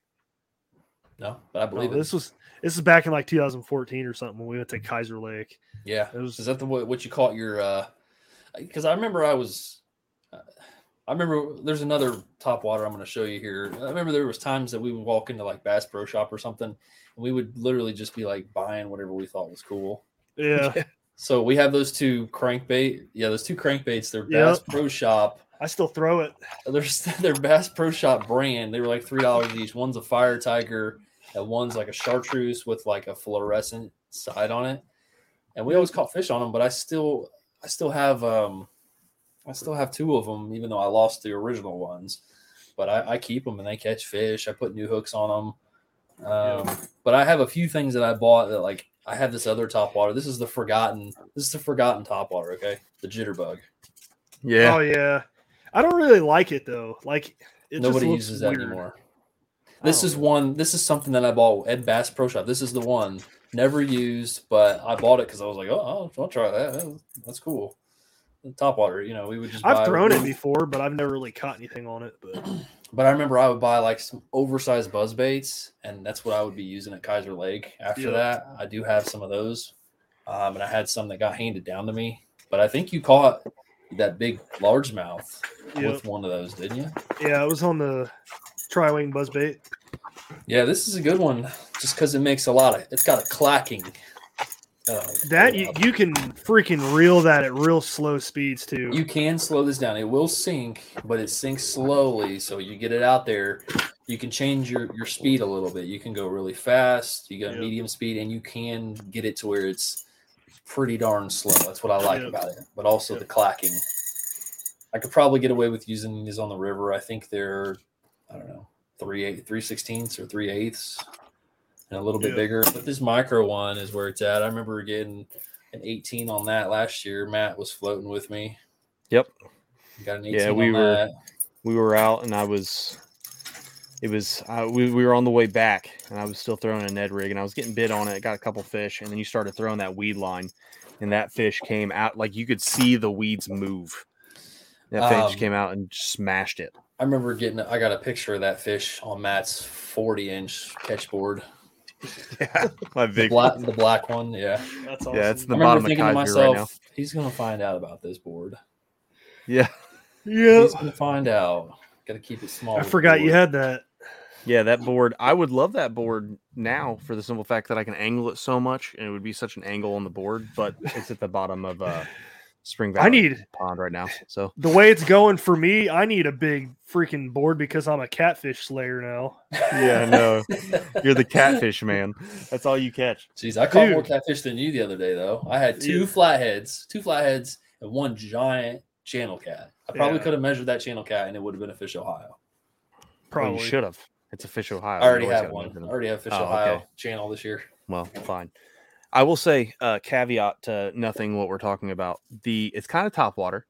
[SPEAKER 6] No, but I
[SPEAKER 5] No,
[SPEAKER 6] believe it.
[SPEAKER 5] this was this is back in like 2014 or something when we went to Kiser Lake.
[SPEAKER 6] Yeah,
[SPEAKER 5] It was-
[SPEAKER 6] is that the what what you caught your? uh Because I remember I was, uh, I remember there's another top water I'm going to show you here. I remember there was times that we would walk into like Bass Pro Shop or something, and we would literally just be like buying whatever we thought was cool.
[SPEAKER 5] Yeah, *laughs*
[SPEAKER 6] So we have those two crankbait. Yeah, those two crankbaits. They're
[SPEAKER 5] Yep.
[SPEAKER 6] Bass Pro Shop.
[SPEAKER 5] I still throw it.
[SPEAKER 6] There's *laughs* their Bass Pro Shop brand. They were like three dollars each. One's a Fire Tiger, and one's like a chartreuse with like a fluorescent side on it. And we always caught fish on them, but I still I still have um I still have two of them, even though I lost the original ones. But I, I keep them and they catch fish. I put new hooks on them. Um, But I have a few things that I bought that like I have this other top water. This is the forgotten. This is the forgotten top water. Okay, the jitterbug.
[SPEAKER 2] Yeah.
[SPEAKER 5] Oh yeah. I don't really like it though. Like it just
[SPEAKER 6] Nobody
[SPEAKER 5] looks
[SPEAKER 6] uses that anymore. This is one. This is something that I bought at Bass Pro Shop. This is the one. Never used, but I bought it because I was like, oh, I'll, I'll try that. That's cool. Top water, you know, we would just.
[SPEAKER 5] I've thrown
[SPEAKER 6] we
[SPEAKER 5] it before, but I've never really caught anything on it. But *clears throat*
[SPEAKER 6] But I remember I would buy like some oversized buzz baits, and that's what I would be using at Kiser Lake. After
[SPEAKER 5] Yeah.
[SPEAKER 6] that, I do have some of those, um, and I had some that got handed down to me. But I think you caught that big largemouth
[SPEAKER 5] Yep.
[SPEAKER 6] with one of those, didn't you?
[SPEAKER 5] yeah, it was on the tri-wing buzzbait.
[SPEAKER 6] Yeah, this is a good one, just because it makes a lot of. It's got a clacking. Uh,
[SPEAKER 5] That you, you can freaking reel that at real slow speeds too.
[SPEAKER 6] You can slow this down. It will sink, but it sinks slowly. So you get it out there. You can change your, your speed a little bit. You can go really fast. You got
[SPEAKER 5] Yep.
[SPEAKER 6] medium speed, and you can get it to where it's pretty darn slow. That's what I like
[SPEAKER 5] Yep.
[SPEAKER 6] about it. But also the clacking. I could probably get away with using these on the river. I think they're, I don't know, three eight, three sixteenths or three eighths, and a little bit
[SPEAKER 5] Yep.
[SPEAKER 6] bigger. But this micro one is where it's at. I remember getting an 18 on that last year. Matt was floating with me.
[SPEAKER 2] Yep.
[SPEAKER 6] Got an 18
[SPEAKER 2] Yeah, we
[SPEAKER 6] on
[SPEAKER 2] were
[SPEAKER 6] that.
[SPEAKER 2] we were out and I was it was uh, we, we were on the way back and I was still throwing a Ned rig and I was getting bit on it, got a couple fish, and then you started throwing that weed line and that fish came out like you could see the weeds move. That
[SPEAKER 6] Um,
[SPEAKER 2] fish came out and smashed it.
[SPEAKER 6] I remember getting. I got a picture of that fish on Matt's forty-inch catch board.
[SPEAKER 2] Yeah, my
[SPEAKER 6] The
[SPEAKER 2] big
[SPEAKER 6] black, the black one. Yeah,
[SPEAKER 5] That's
[SPEAKER 2] Yeah, it's the
[SPEAKER 6] I
[SPEAKER 2] bottom
[SPEAKER 6] remember
[SPEAKER 2] of
[SPEAKER 6] thinking to
[SPEAKER 2] Kaiser
[SPEAKER 6] myself,
[SPEAKER 2] right now.
[SPEAKER 6] he's gonna find out about this board.
[SPEAKER 2] Yeah,
[SPEAKER 5] Yeah.
[SPEAKER 6] He's gonna find out. Got to keep it small.
[SPEAKER 5] I forgot you had that.
[SPEAKER 2] yeah, that board. I would love that board now for the simple fact that I can angle it so much, and it would be such an angle on the board. But it's at the bottom of uh, Spring Valley
[SPEAKER 5] I need
[SPEAKER 2] Pond right now. So
[SPEAKER 5] the way it's going for me. I need a big freaking board because I'm a catfish slayer now.
[SPEAKER 2] yeah, no, *laughs* you're the catfish man. That's all you catch.
[SPEAKER 6] Jeez, I caught
[SPEAKER 5] Dude.
[SPEAKER 6] more catfish than you the other day, though. I had two flatheads, two flatheads, and one giant channel cat. I probably
[SPEAKER 5] Yeah.
[SPEAKER 6] could have measured that channel cat, and it would have been a Fish Ohio.
[SPEAKER 5] Probably
[SPEAKER 2] you should have. It's a Fish Ohio.
[SPEAKER 6] I already have
[SPEAKER 2] gotta
[SPEAKER 6] one. I already have Fish
[SPEAKER 2] Oh,
[SPEAKER 6] Ohio
[SPEAKER 2] okay.
[SPEAKER 6] channel this year.
[SPEAKER 2] Well, fine. I will say, uh, caveat to nothing what we're talking about. The it's kind of top water.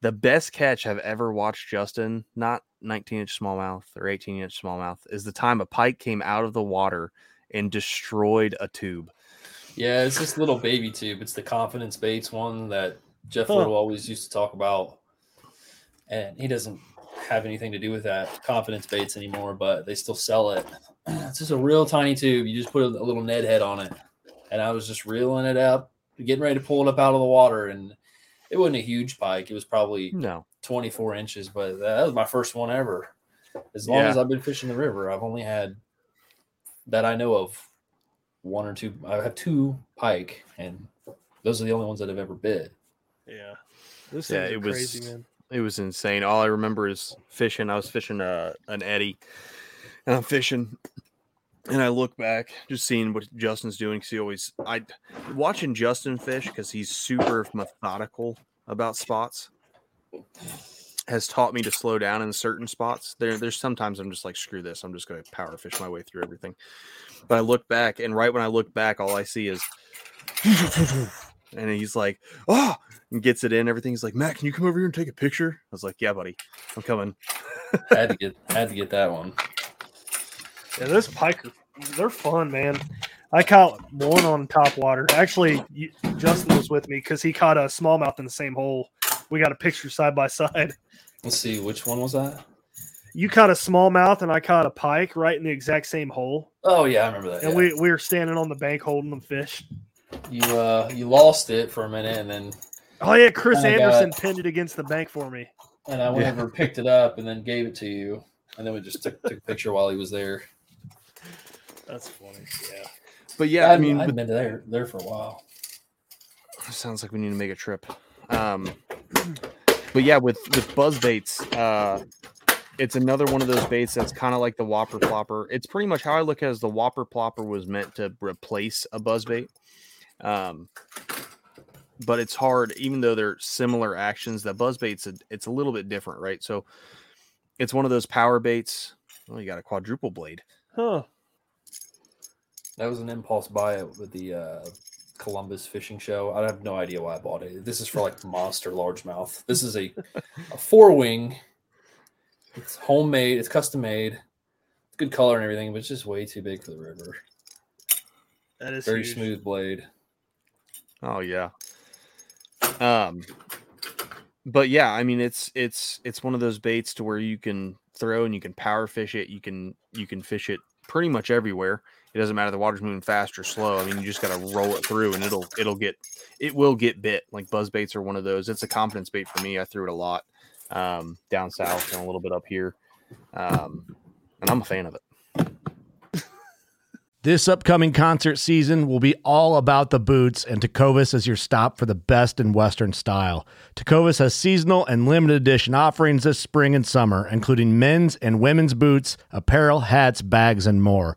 [SPEAKER 2] The best catch I've ever watched Justin, not 19 inch smallmouth or 18 inch smallmouth, is the time a pike came out of the water and destroyed a tube.
[SPEAKER 6] Yeah, it's this little baby tube. It's the Confidence Baits one that Jeff
[SPEAKER 5] Huh.
[SPEAKER 6] Little always used to talk about. And he doesn't have anything to do with that Confidence Baits anymore, but they still sell it. *clears throat* It's just a real tiny tube. You just put a, a little Ned head on it. And I was just reeling it up, getting ready to pull it up out of the water. And it wasn't a huge pike. It was probably
[SPEAKER 2] No.
[SPEAKER 6] 24 inches, but that was my first one ever. As long
[SPEAKER 2] Yeah.
[SPEAKER 6] as I've been fishing the river, I've only had that I know of one or two. I have two pike, and those are the only ones that I've ever bit.
[SPEAKER 5] Yeah. This
[SPEAKER 2] Yeah,
[SPEAKER 5] things are
[SPEAKER 2] it was
[SPEAKER 5] crazy, man.
[SPEAKER 2] it was insane. All I remember is fishing. I was fishing a an eddy, and I'm fishing, and I look back, just seeing what Justin's doing. Because he always I watching Justin fish because he's super methodical about spots. Has taught me to slow down in certain spots. There, there's sometimes I'm just like, screw this. I'm just going to power fish my way through everything. But I look back, and right when I look back, all I see is, and he's like, oh, and gets it in. Everything. He's like, Matt, can you come over here and take a picture? I was like, yeah, buddy, I'm coming.
[SPEAKER 6] had to get had to get that one.
[SPEAKER 5] Yeah, those pike, are- they're fun, man. I caught one on top water. Actually, Justin was with me because he caught a smallmouth in the same hole. We got a picture side by *laughs* side.
[SPEAKER 6] Let's see which one was that.
[SPEAKER 5] You caught a smallmouth and I caught a pike right in the exact same hole.
[SPEAKER 6] Oh yeah, I remember that.
[SPEAKER 5] And
[SPEAKER 6] yeah.
[SPEAKER 5] we, we were standing on the bank holding them fish.
[SPEAKER 6] you uh you lost it for a minute, and then
[SPEAKER 5] Oh yeah, Chris
[SPEAKER 6] Kinda got-
[SPEAKER 5] Anderson pinned it against the bank for me.
[SPEAKER 6] and I went
[SPEAKER 2] Yeah.
[SPEAKER 6] over and picked it up, and then gave it to you, and then we just took, took a picture while he was there.
[SPEAKER 5] That's funny. Yeah.
[SPEAKER 2] But yeah, I mean,
[SPEAKER 6] I've
[SPEAKER 2] with-
[SPEAKER 6] been there there for a while.
[SPEAKER 2] sounds like we need to make a trip. Um, but yeah, with with buzz baits, uh, it's another one of those baits that's kind of like the Whopper Plopper. It's pretty much how I look at it as the Whopper Plopper was meant to replace a buzz bait. Um, but it's hard, even though they're similar actions. That buzz bait's a, it's a little bit different, right? So it's one of those power baits. Oh, you got a quadruple blade.
[SPEAKER 5] Huh.
[SPEAKER 6] That was an impulse buy with the uh, Columbus Fishing Show. I have no idea why I bought it. This is for like monster largemouth. This is a, a four wing. It's homemade. It's custom made. It's good color and everything, but it's just way too big for the river.
[SPEAKER 5] That is
[SPEAKER 6] Very
[SPEAKER 5] huge.
[SPEAKER 6] smooth blade.
[SPEAKER 2] Oh yeah. Um but yeah, I mean it's it's it's one of those baits to where you can throw and you can power fish it. You can you can fish it pretty much everywhere. It doesn't matter the water's moving fast or slow. I mean, you just got to roll it through and it'll it'll get it will get bit. Like buzz baits are one of those. It's a confidence bait for me. I threw it a lot um down south and a little bit up here. Um and I'm a fan of it.
[SPEAKER 9] This upcoming concert season will be all about the boots, and Tecovas is your stop for the best in Western style. Tecovas has seasonal and limited edition offerings this spring and summer, including men's and women's boots, apparel, hats, bags, and more.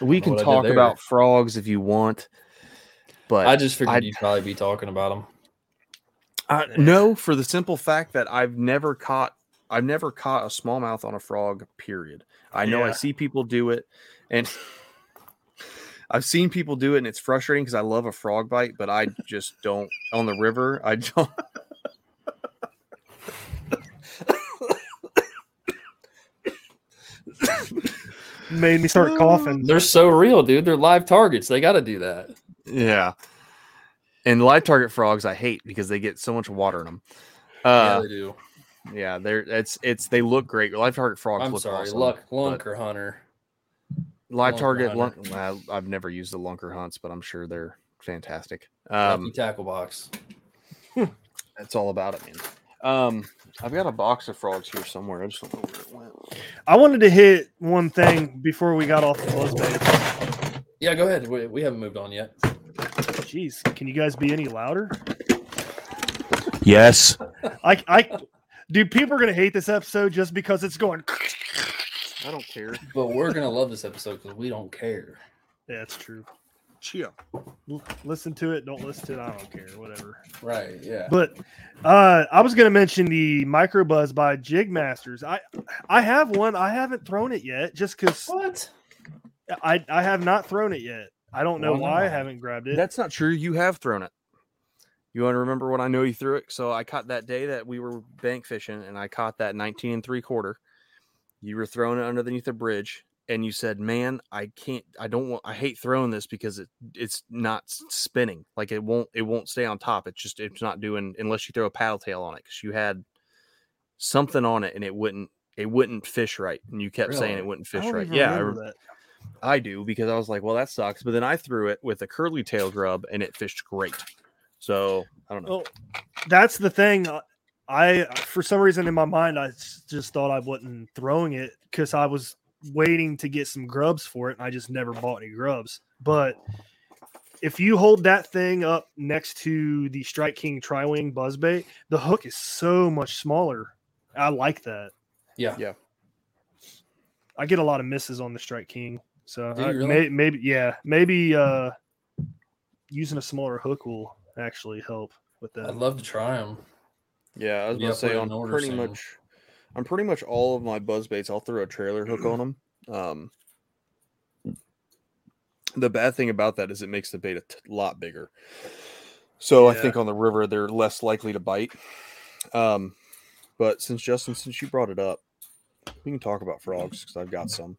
[SPEAKER 2] We can
[SPEAKER 6] know what I did
[SPEAKER 2] talk about frogs if you want, but
[SPEAKER 6] I just figured
[SPEAKER 2] I'd-
[SPEAKER 6] you'd probably be talking about them.
[SPEAKER 2] Uh, no, for the simple fact that I've never caught I've never caught a smallmouth on a frog. Period. I know I see people do it, and I've seen people do it, and it's frustrating because I love a frog bite, but I just don't on the river. I don't.
[SPEAKER 5] Made me start coughing.
[SPEAKER 6] They're so real, dude. They're live targets. They got to do that.
[SPEAKER 2] Yeah. And live target frogs I hate because they get so much water in them.
[SPEAKER 6] yeah,
[SPEAKER 2] Uh,
[SPEAKER 6] they do.
[SPEAKER 2] yeah, they're it's it's they look great. Live target frogs
[SPEAKER 6] I'm
[SPEAKER 2] look
[SPEAKER 6] sorry,
[SPEAKER 2] awesome,
[SPEAKER 6] luck,
[SPEAKER 2] but-
[SPEAKER 6] lunker hunter.
[SPEAKER 2] Live
[SPEAKER 6] Lunker
[SPEAKER 2] target,
[SPEAKER 6] hunter.
[SPEAKER 2] lunk, well, I've never used the lunker hunts, but I'm sure they're fantastic.
[SPEAKER 6] Lucky
[SPEAKER 2] Um,
[SPEAKER 6] tackle box. *laughs*
[SPEAKER 2] that's all about it, man. Um, I've got a box of frogs here somewhere. I just don't know where it went.
[SPEAKER 5] I wanted to hit one thing before we got off the buzzbait.
[SPEAKER 6] Yeah, go ahead. We, we haven't moved on yet.
[SPEAKER 5] Jeez, can you guys be any louder?
[SPEAKER 2] Yes.
[SPEAKER 5] I, I, dude, people are gonna hate this episode just because it's going.
[SPEAKER 2] I don't care.
[SPEAKER 6] But we're gonna love this episode because we don't care.
[SPEAKER 5] Yeah, it's true.
[SPEAKER 2] Chia.
[SPEAKER 5] L- listen to it. Don't listen to it. I don't care. Whatever.
[SPEAKER 6] Right? Yeah.
[SPEAKER 5] But uh, I was going to mention the micro buzz by Jig Masters. I I have one. I haven't thrown it yet, just because
[SPEAKER 6] what?
[SPEAKER 5] I I have not thrown it yet. I don't know
[SPEAKER 2] Why
[SPEAKER 5] why I haven't grabbed it.
[SPEAKER 2] That's not true. You have thrown it. You want to remember when I know you threw it? So I caught that day that we were bank fishing, and I caught that 19 and three quarter. You were throwing it underneath a bridge, and you said, "Man, I can't. I don't want. I hate throwing this because it it's not spinning. Like it won't. It won't stay on top. It's just it's not doing unless you throw a paddle tail on it because you had something on it and it wouldn't it wouldn't fish right, and you kept saying it wouldn't fish right. Yeah, I
[SPEAKER 5] remember
[SPEAKER 2] rem-
[SPEAKER 5] that.
[SPEAKER 2] I do because I was like, well, that sucks. But then I threw it with a curly tail grub and it fished great. So I don't know.
[SPEAKER 5] Well, that's the thing. uh, I for some reason in my mind I just thought I wasn't throwing it because I was waiting to get some grubs for it, and I just never bought any grubs. But if you hold that thing up next to the Strike King Tri-Wing buzzbait, the hook is so much smaller. I like that.
[SPEAKER 6] Yeah.
[SPEAKER 2] Yeah.
[SPEAKER 5] I get a lot of misses on the Strike King, so I-
[SPEAKER 6] really?
[SPEAKER 5] may, maybe yeah, maybe uh, using a smaller hook will actually help with that.
[SPEAKER 6] I'd love to try them.
[SPEAKER 2] Yeah, I was
[SPEAKER 6] Yeah,
[SPEAKER 2] going to say on
[SPEAKER 6] order
[SPEAKER 2] pretty
[SPEAKER 6] soon.
[SPEAKER 2] much, on pretty much all of my buzz baits, I'll throw a trailer hook on them. Um, the bad thing about that is it makes the bait a t- lot bigger. So I think on the river they're less likely to bite. Um, but since Justin, since you brought it up, we can talk about frogs because I've got some.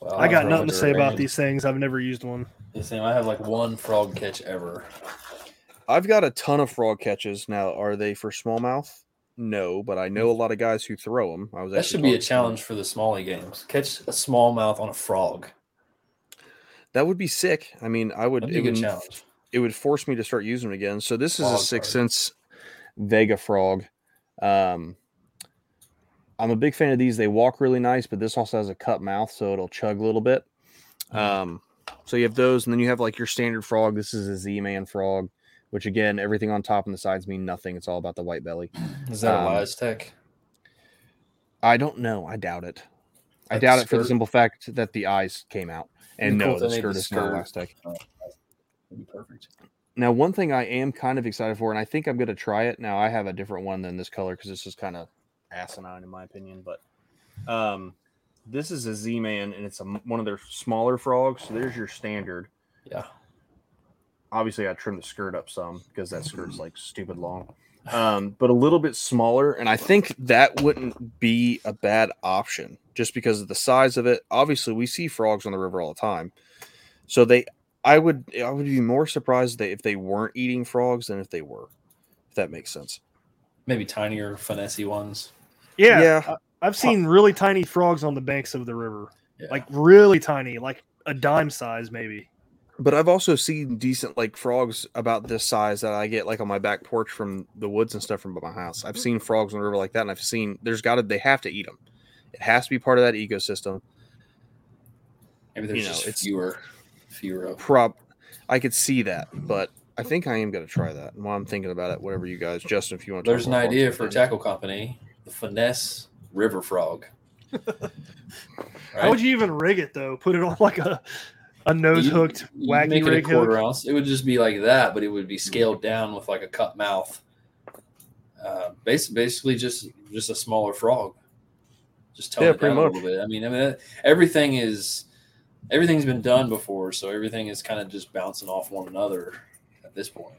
[SPEAKER 6] Well,
[SPEAKER 5] I got nothing to say about these things. I've never used one.
[SPEAKER 6] The same. I have like one frog catch ever.
[SPEAKER 2] I've got a ton of frog catches now. Are they for smallmouth? No, but I know a lot of guys who throw them. I was
[SPEAKER 6] That should be a challenge for the smallie games. Catch a smallmouth on a frog.
[SPEAKER 2] That would be sick. I mean, I would.
[SPEAKER 6] That'd be a
[SPEAKER 2] It
[SPEAKER 6] good
[SPEAKER 2] would,
[SPEAKER 6] challenge.
[SPEAKER 2] it would force me to start using them again. So this is a
[SPEAKER 6] Frog 6th
[SPEAKER 2] Sense Vega frog. Um, I'm a big fan of these. They walk really nice, but this also has a cut mouth, so it'll chug a little bit.
[SPEAKER 6] Mm-hmm.
[SPEAKER 2] Um, so you have those, and then you have like your standard frog. This is a Z-man frog, which again, everything on top and the sides mean nothing. It's all about the white belly.
[SPEAKER 6] Is that
[SPEAKER 2] Um,
[SPEAKER 6] ElaZtech?
[SPEAKER 2] I don't know. I doubt it. I doubt it for the simple fact that the eyes came out. And no, the skirt is not elastic.
[SPEAKER 6] Oh, perfect.
[SPEAKER 2] Now, one thing I am kind of excited for, and I think I'm going to try it. Now, I have a different one than this color because this is kind of asinine in my opinion. But um, this is a Z-Man, and it's a, one of their smaller frogs. So there's your standard.
[SPEAKER 6] Yeah.
[SPEAKER 2] Obviously, I trimmed the skirt up some because that skirt's *laughs* like stupid long, um, but a little bit smaller. And I think that wouldn't be a bad option just because of the size of it. Obviously, we see frogs on the river all the time, so they. I would I would be more surprised that if they weren't eating frogs than if they were. If that makes sense.
[SPEAKER 6] Maybe tinier, finessey ones.
[SPEAKER 5] Yeah,
[SPEAKER 2] Yeah.
[SPEAKER 5] I, I've seen really tiny frogs on the banks of the river,
[SPEAKER 6] Yeah.
[SPEAKER 5] like really tiny, like a dime size maybe.
[SPEAKER 2] But I've also seen decent like frogs about this size that I get like on my back porch from the woods and stuff from my house. I've mm-hmm. seen frogs in the river like that, and I've seen there's got to they have to eat them. It has to be part of that ecosystem.
[SPEAKER 6] Maybe there's
[SPEAKER 2] You know,
[SPEAKER 6] just
[SPEAKER 2] it's-
[SPEAKER 6] fewer, fewer of.
[SPEAKER 2] Prob, I could see that, but I think I am going to try that. And while I'm thinking about it, whatever you guys, Justin, if you want to,
[SPEAKER 6] There's an idea for a tackle company: the finesse river frog. *laughs*
[SPEAKER 5] How would you even rig it though? Put it on like a a nose hooked
[SPEAKER 6] You
[SPEAKER 5] wacky
[SPEAKER 6] make it a quarter
[SPEAKER 5] hook.
[SPEAKER 6] ounce. It would just be like that, but it would be scaled down with like a cut mouth. Uh, basically, basically just just a smaller frog. Just tone
[SPEAKER 2] Yeah,
[SPEAKER 6] it down a little bit. I mean, I mean, everything is everything's been done before, so everything is kind of just bouncing off one another at this point.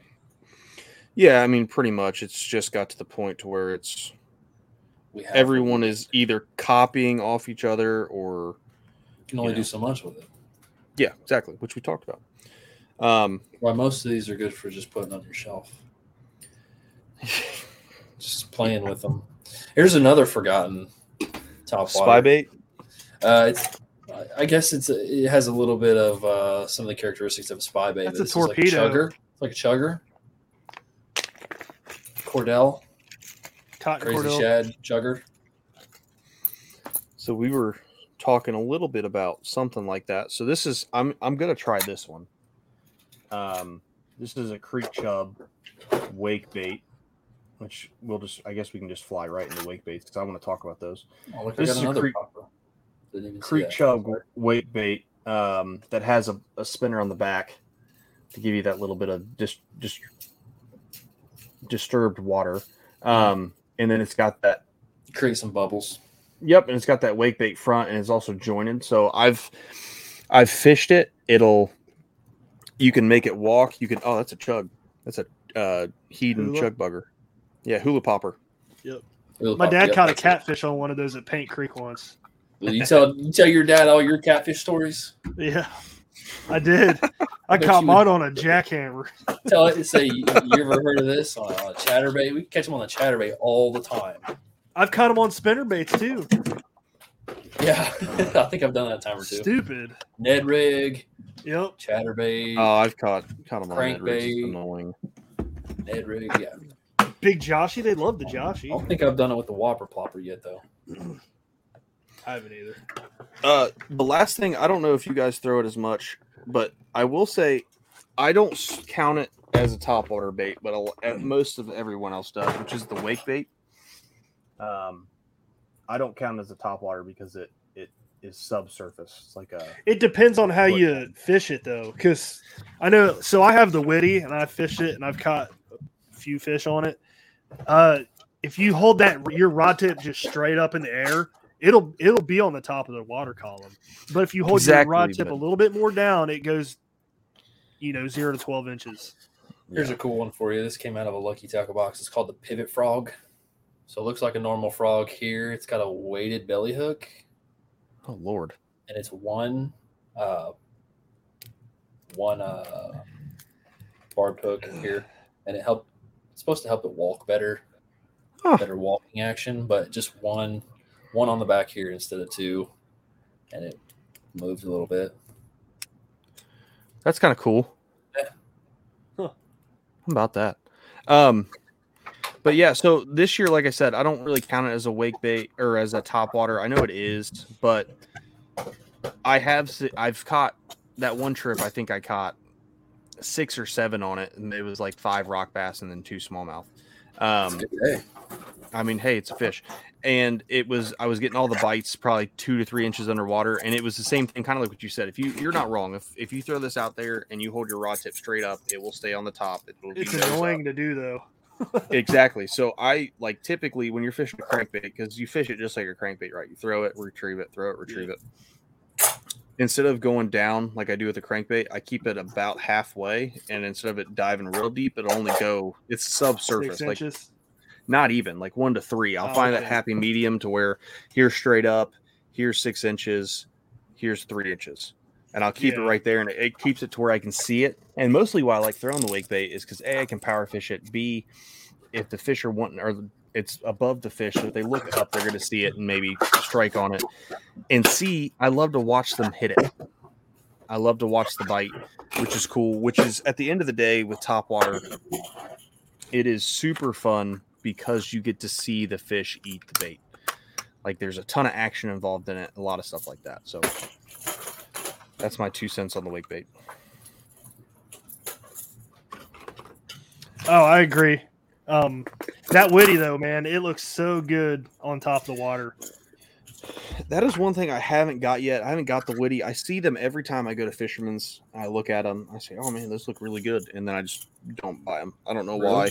[SPEAKER 2] Yeah, I mean, pretty much. It's just got to the point to where it's
[SPEAKER 6] We have
[SPEAKER 2] everyone is either copying off each other or
[SPEAKER 6] can only
[SPEAKER 2] you know.
[SPEAKER 6] do so much with it.
[SPEAKER 2] Yeah, exactly, which we talked about. Um,
[SPEAKER 6] Why most of these are good for just putting on your shelf. *laughs* just playing with them. Here's another forgotten top
[SPEAKER 2] spy
[SPEAKER 6] water.
[SPEAKER 2] bait.
[SPEAKER 6] Uh, it's, I guess it's it has a little bit of uh, some of the characteristics of a spy bait.
[SPEAKER 5] That's
[SPEAKER 6] but
[SPEAKER 5] a
[SPEAKER 6] this is like
[SPEAKER 5] torpedo.
[SPEAKER 6] chugger. It's like a chugger. Cordell,
[SPEAKER 5] Cotton
[SPEAKER 6] crazy
[SPEAKER 5] Cordell.
[SPEAKER 6] shad, chugger.
[SPEAKER 2] So we were talking a little bit about something like that. So this is I'm I'm gonna try this one. Um, this is a creek chub wake bait, which we'll just I guess we can just fly right into wake baits because I want to talk about those.
[SPEAKER 6] Oh, look,
[SPEAKER 2] This
[SPEAKER 6] I
[SPEAKER 2] is a creek-
[SPEAKER 6] popper. Didn't even see
[SPEAKER 2] Creek chub wake bait um, that has a, a spinner on the back to give you that little bit of just just disturbed water. Um, and then it's got that
[SPEAKER 6] Create some bubbles.
[SPEAKER 2] Yep, and it's got that wake bait front and it's also jointed. So I've I've fished it. It'll you can make it walk. You can oh that's a chug. That's a uh Heddon
[SPEAKER 5] Hula?
[SPEAKER 2] chug bugger. Yeah, hula popper.
[SPEAKER 5] Yep.
[SPEAKER 6] Little
[SPEAKER 5] My
[SPEAKER 6] pop-
[SPEAKER 5] dad
[SPEAKER 6] yep,
[SPEAKER 5] caught a
[SPEAKER 6] that's it.
[SPEAKER 5] catfish on one of those at Paint Creek once.
[SPEAKER 6] Will you tell you tell your dad all your catfish stories?
[SPEAKER 5] Yeah, I did. *laughs* I
[SPEAKER 6] bet
[SPEAKER 5] caught
[SPEAKER 6] you
[SPEAKER 5] mine on a jackhammer.
[SPEAKER 6] Tell it. Say you, you ever heard of this on a chatterbait? We catch them on the chatterbait all the time.
[SPEAKER 5] I've caught them on spinner baits too.
[SPEAKER 6] Yeah, *laughs* I think I've done that a time or two.
[SPEAKER 5] Stupid.
[SPEAKER 6] Ned rig,
[SPEAKER 5] Yep.
[SPEAKER 6] chatterbait,
[SPEAKER 2] Oh, I've caught caught them on that rig. Annoying.
[SPEAKER 6] Ned rig. Yeah,
[SPEAKER 5] Big Joshy. They love the Joshy.
[SPEAKER 6] I don't think I've done it with the Whopper plopper yet though.
[SPEAKER 5] I haven't either.
[SPEAKER 2] Uh, the last thing I don't know if you guys throw it as much, but I will say I don't count it as a top water bait, but a, at most of everyone else does, which is the wake bait. Um, I don't count it as a top water because it it is subsurface. It's like a
[SPEAKER 5] It depends on how
[SPEAKER 2] What-
[SPEAKER 5] you fish it though, because I know. So I have the witty, and I fished it, and I've caught a few fish on it. Uh, if you hold that your rod tip just straight up in the air, it'll it'll be on the top of the water column. But if you hold
[SPEAKER 2] Exactly,
[SPEAKER 5] your rod tip
[SPEAKER 2] but-
[SPEAKER 5] a little bit more down, it goes, you know, zero to twelve inches.
[SPEAKER 6] Here's a cool one for you. This came out of a Lucky Tackle box. It's called the Pivot Frog. So it looks like a normal frog here. It's got a weighted belly hook,
[SPEAKER 2] oh lord.
[SPEAKER 6] and it's one, uh, one uh, barbed hook here, and it help. It's supposed to help it walk better,
[SPEAKER 2] Huh.
[SPEAKER 6] better walking action. But just one, one on the back here instead of two, and it moves a little bit.
[SPEAKER 2] That's kind of cool.
[SPEAKER 6] Yeah.
[SPEAKER 5] Huh.
[SPEAKER 2] How about that? Um, but yeah, so this year, like I said, I don't really count it as a wake bait or as a top water. I know it is, but I have I've caught that one trip. I think I caught six or seven on it, and it was like five rock bass and then two smallmouth. Um, I mean, hey, it's a fish. And it was I was getting all the bites probably two to three inches underwater, and it was the same thing, kind of like what you said. If you you're not wrong, if if you throw this out there and you hold your rod tip straight up, it will stay on the top. It will be
[SPEAKER 5] It's
[SPEAKER 2] nose up.
[SPEAKER 5] annoying to do though.
[SPEAKER 2] Exactly. So I like typically when you're fishing a crankbait because you fish it just like a crankbait, right? You throw it, retrieve it, throw it, retrieve it. Instead of going down like I do with a crankbait, I keep it about halfway, and instead of it diving real deep, it'll only go it's subsurface, like not even like one to three. I'll
[SPEAKER 5] Oh,
[SPEAKER 2] find that happy medium to where here's straight up, here's six inches, here's three inches, and I'll keep it right there, and it, it keeps it to where I can see it. And mostly why I like throwing the wake bait is because a I can power fish it. B if the fish are wanting or it's above the fish, so if they look up, they're going to see it and maybe strike on it. And C I love to watch them hit it. I love to watch the bite, which is cool. Which is at the end of the day with top water, it is super fun because you get to see the fish eat the bait. Like there's a ton of action involved in it, a lot of stuff like that. So that's my two cents on the wake bait.
[SPEAKER 5] Oh, I agree. Um, that witty though, man, it looks so good on top of the water.
[SPEAKER 2] That is one thing I haven't got yet. I haven't got the witty. I see them every time I go to Fisherman's. I look at them. I say, "Oh man, those look really good," and then I just don't buy them. I don't know
[SPEAKER 6] Really?
[SPEAKER 2] why.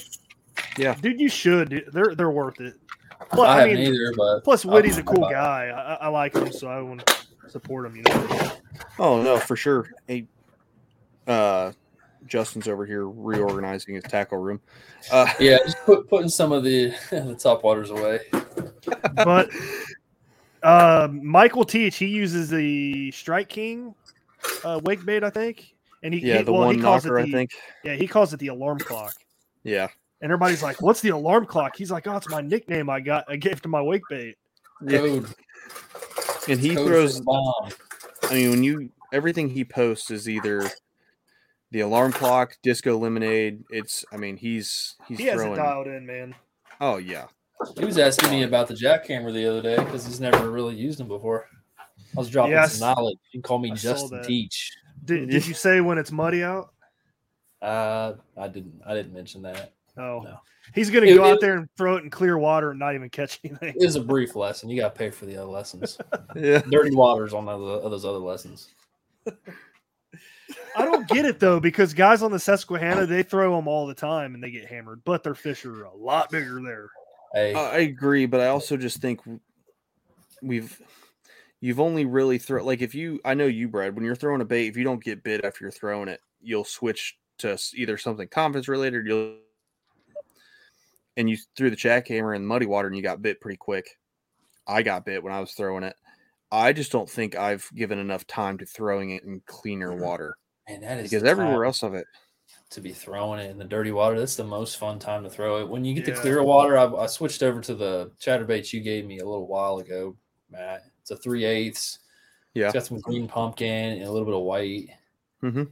[SPEAKER 2] Yeah,
[SPEAKER 5] dude, you should. dude. They're they're worth it. Plus,
[SPEAKER 6] I
[SPEAKER 5] I,
[SPEAKER 6] haven't
[SPEAKER 5] mean,
[SPEAKER 6] either, but
[SPEAKER 5] plus Witty's a
[SPEAKER 6] I'll
[SPEAKER 5] cool guy. I, I- I like him, so I want to support him. You know.
[SPEAKER 2] Oh no, for sure. Hey, uh, Justin's over here reorganizing his tackle room. Uh, *laughs*
[SPEAKER 6] Yeah, just put, putting some of the *laughs* the top waters away.
[SPEAKER 5] but uh, Michael Teach he uses the Strike King uh, wake bait, I think, and he
[SPEAKER 2] Yeah,
[SPEAKER 5] he,
[SPEAKER 2] the
[SPEAKER 5] well, he
[SPEAKER 2] one
[SPEAKER 5] calls
[SPEAKER 2] knocker,
[SPEAKER 5] it
[SPEAKER 2] I
[SPEAKER 5] the,
[SPEAKER 2] think.
[SPEAKER 5] Yeah, he calls it the alarm clock.
[SPEAKER 2] yeah,
[SPEAKER 5] And everybody's like, "What's the alarm clock?" He's like, "Oh, it's my nickname I got. I gave to my wake bait."
[SPEAKER 6] Code.
[SPEAKER 2] And he
[SPEAKER 6] Code
[SPEAKER 2] throws.
[SPEAKER 6] the bomb.
[SPEAKER 2] I mean, when you everything he posts is either the alarm clock, disco lemonade. It's. I mean, he's he's
[SPEAKER 5] He has it
[SPEAKER 2] throwing.
[SPEAKER 5] dialed in, man.
[SPEAKER 2] Oh yeah,
[SPEAKER 6] He was asking me about the jackhammer the other day because he's never really used them before. I was dropping
[SPEAKER 5] Yes.
[SPEAKER 6] some knowledge. You can call me
[SPEAKER 5] I saw
[SPEAKER 6] Justin. Teach.
[SPEAKER 5] Did, did you say when it's muddy out?
[SPEAKER 6] Uh, I didn't. I didn't mention that.
[SPEAKER 5] Oh,
[SPEAKER 6] No.
[SPEAKER 5] He's gonna
[SPEAKER 6] It-
[SPEAKER 5] go out there and throw it in clear water and not even catch *laughs* anything.
[SPEAKER 6] It was a brief lesson. You got to pay for the other lessons. *laughs*
[SPEAKER 2] yeah.
[SPEAKER 6] Dirty waters on other, those other lessons.
[SPEAKER 5] I don't get it though because guys on the Susquehanna they throw them all the time and they get hammered, but their fish are a lot bigger there.
[SPEAKER 6] Hey,
[SPEAKER 2] Uh, I agree, but I also just think we've you've only really throw like if you I know you, Brad, when you're throwing a bait, if you don't get bit after you're throwing it, you'll switch to either something confidence related, you'll and you threw the jackhammer in muddy water and you got bit pretty quick. I got bit when I was throwing it. I just don't think I've given enough time to throwing it in cleaner water
[SPEAKER 6] And that is
[SPEAKER 2] because everywhere else of it.
[SPEAKER 6] to be throwing it in the dirty water. That's the most fun time to throw it. When you get
[SPEAKER 5] Yeah.
[SPEAKER 6] the clear water, I, I switched over to the chatterbaits you gave me a little while ago, Matt. It's a three eighths.
[SPEAKER 2] Yeah.
[SPEAKER 6] It's got some green pumpkin and a little bit of white.
[SPEAKER 2] hmm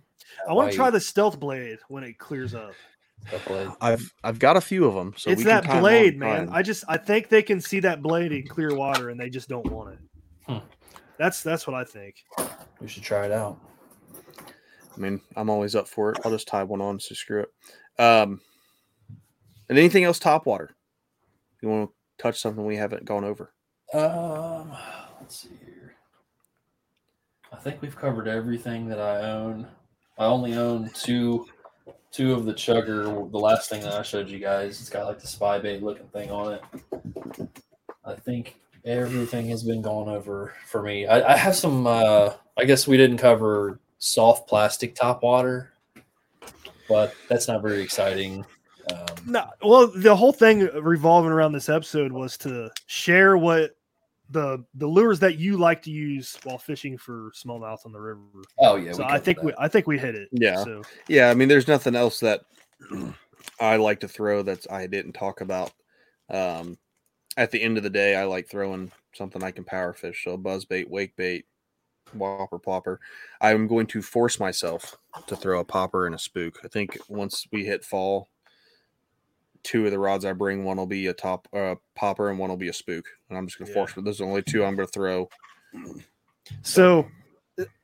[SPEAKER 5] I want to try the stealth blade when it clears up.
[SPEAKER 6] Stuff like-
[SPEAKER 2] I've I've got a few of them. So
[SPEAKER 5] it's
[SPEAKER 2] we
[SPEAKER 5] that
[SPEAKER 2] time
[SPEAKER 5] blade, man.
[SPEAKER 2] time.
[SPEAKER 5] I just I think they can see that blade in clear water and they just don't want it.
[SPEAKER 6] Hmm.
[SPEAKER 5] That's that's what I think.
[SPEAKER 6] We should try it out.
[SPEAKER 2] I mean, I'm always up for it. I'll just tie one on, so screw it. Um, and anything else top water? You want to touch something we haven't gone over?
[SPEAKER 6] Um, let's see here. I think we've covered everything that I own. I only own two, two of the chugger. The last thing that I showed you guys, it's got like the spy bait looking thing on it. I think everything has been gone over for me. I, I have some. uh I guess we didn't cover soft plastic top water, but that's not very exciting. Um,
[SPEAKER 5] No, well, the whole thing revolving around this episode was to share what the the lures that you like to use while fishing for smallmouth on the river.
[SPEAKER 6] oh yeah,
[SPEAKER 5] so I think
[SPEAKER 6] that.
[SPEAKER 5] we I think we hit it.
[SPEAKER 2] Yeah.
[SPEAKER 5] So
[SPEAKER 2] Yeah, I mean, there's nothing else that *clears throat* I like to throw that's I didn't talk about. Um, at the end of the day, I like throwing something I can power fish. So buzz bait, wake bait, whopper popper. I'm going to force myself to throw a popper and a spook. I think once we hit fall, two of the rods I bring, one will be a top uh, popper and one will be a spook. And I'm just gonna
[SPEAKER 5] Yeah.
[SPEAKER 2] force. Those are the only two I'm gonna throw.
[SPEAKER 5] so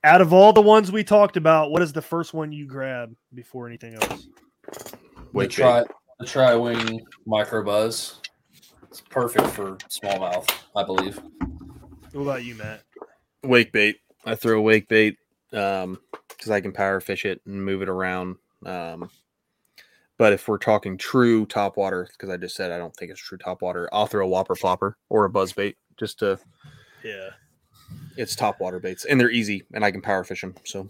[SPEAKER 5] out of all the ones we talked about, what is the first one you grab before anything else?
[SPEAKER 6] the
[SPEAKER 2] Wake
[SPEAKER 6] tri
[SPEAKER 2] bait.
[SPEAKER 6] the tri wing micro buzz. It's perfect for smallmouth, I believe.
[SPEAKER 5] What about you, Matt?
[SPEAKER 2] wake bait. I throw wake bait um because I can power fish it and move it around. Um, but if we're talking true top water, because I just said I don't think it's true top water, I'll throw a whopper flopper or a buzz bait just to.
[SPEAKER 5] Yeah.
[SPEAKER 2] It's top water baits and they're easy and I can power fish them. So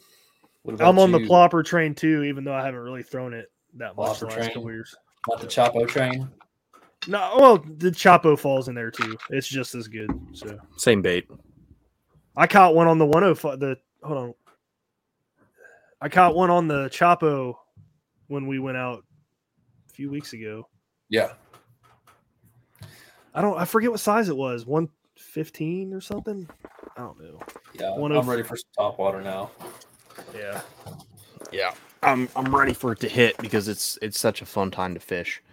[SPEAKER 6] What about
[SPEAKER 5] I'm on the plopper train too, even though I haven't really thrown it that much
[SPEAKER 6] Plopper
[SPEAKER 5] the last
[SPEAKER 6] train?
[SPEAKER 5] couple years.
[SPEAKER 6] Not the Choppo train.
[SPEAKER 5] No, well, the Choppo falls in there too. It's just as good. So
[SPEAKER 2] same bait.
[SPEAKER 5] I caught one on the 105. The hold on, I caught one on the Choppo when we went out a few weeks ago.
[SPEAKER 6] Yeah.
[SPEAKER 5] I don't. I forget what size it was. One fifteen or something. I don't know.
[SPEAKER 6] Yeah.
[SPEAKER 5] One
[SPEAKER 6] I'm
[SPEAKER 5] of-
[SPEAKER 6] ready for some top water now.
[SPEAKER 5] Yeah.
[SPEAKER 2] Yeah. I'm I'm ready for it to hit because it's it's such a fun time to fish.